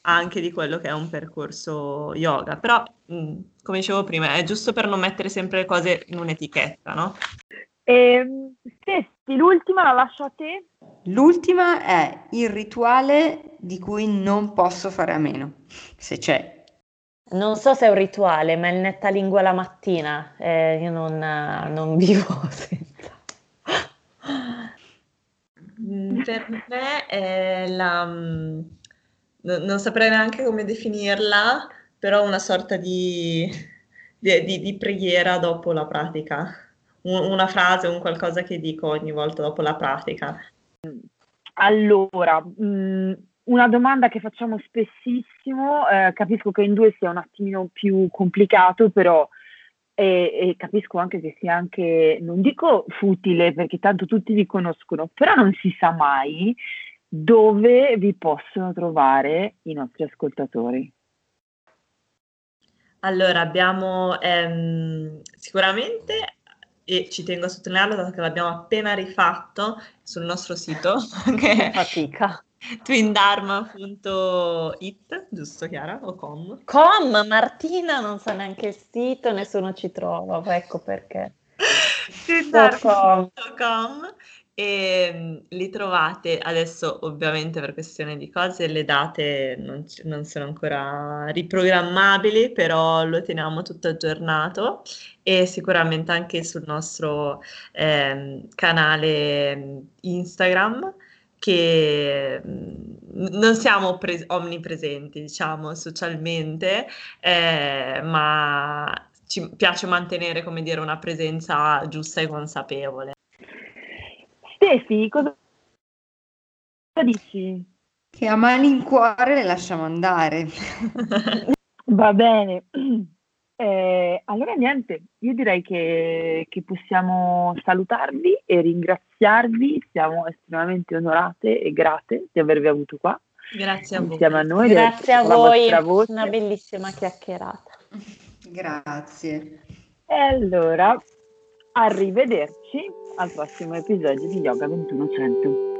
S4: Anche di quello che è un percorso yoga, però mh, come dicevo prima, è giusto per non mettere sempre le cose in un'etichetta, no?
S2: Eh, l'ultima la lascio a te.
S1: L'ultima è il rituale di cui non posso fare a meno, se c'è.
S3: Non so se è un rituale, ma il nettalingua la mattina, eh, io non, non vivo [laughs] senza.
S4: Mm, per me è la... Mm, non saprei neanche come definirla, però una sorta di, di, di, di preghiera dopo la pratica, un, una frase, un qualcosa che dico ogni volta dopo la pratica.
S2: Allora, mh, mm, una domanda che facciamo spessissimo, eh, capisco che in due sia un attimino più complicato, però e, e, capisco anche che sia anche, non dico futile perché tanto tutti vi conoscono, però non si sa mai dove vi possono trovare i nostri ascoltatori.
S4: Allora, abbiamo ehm, sicuramente, e ci tengo a sottolinearlo dato che l'abbiamo appena rifatto sul nostro sito, [laughs] che
S3: fatica.
S4: twindharma.it, giusto Chiara? O com?
S3: Com, Martina non sa neanche il sito, nessuno ci trova, ecco perché. [laughs]
S4: twindharma.com e mm, li trovate adesso ovviamente per questione di cose le date non, non, sono ancora riprogrammabili però lo teniamo tutto aggiornato e sicuramente anche sul nostro eh, canale mm, Instagram che mm, non siamo pre- omnipresenti diciamo socialmente eh, ma ci piace mantenere come dire una presenza giusta e consapevole
S2: Stefi, cosa dici?
S1: Che a malincuore le lasciamo andare. [laughs]
S2: Va bene. Eh, allora niente, io direi che, che, possiamo salutarvi e ringraziarvi, siamo estremamente onorate e grate di avervi avuto qua.
S4: Grazie a voi.
S2: Insieme a noi.
S3: Grazie a voi, una bellissima chiacchierata.
S1: Grazie.
S2: E allora, arrivederci al prossimo episodio di Yoga 2100.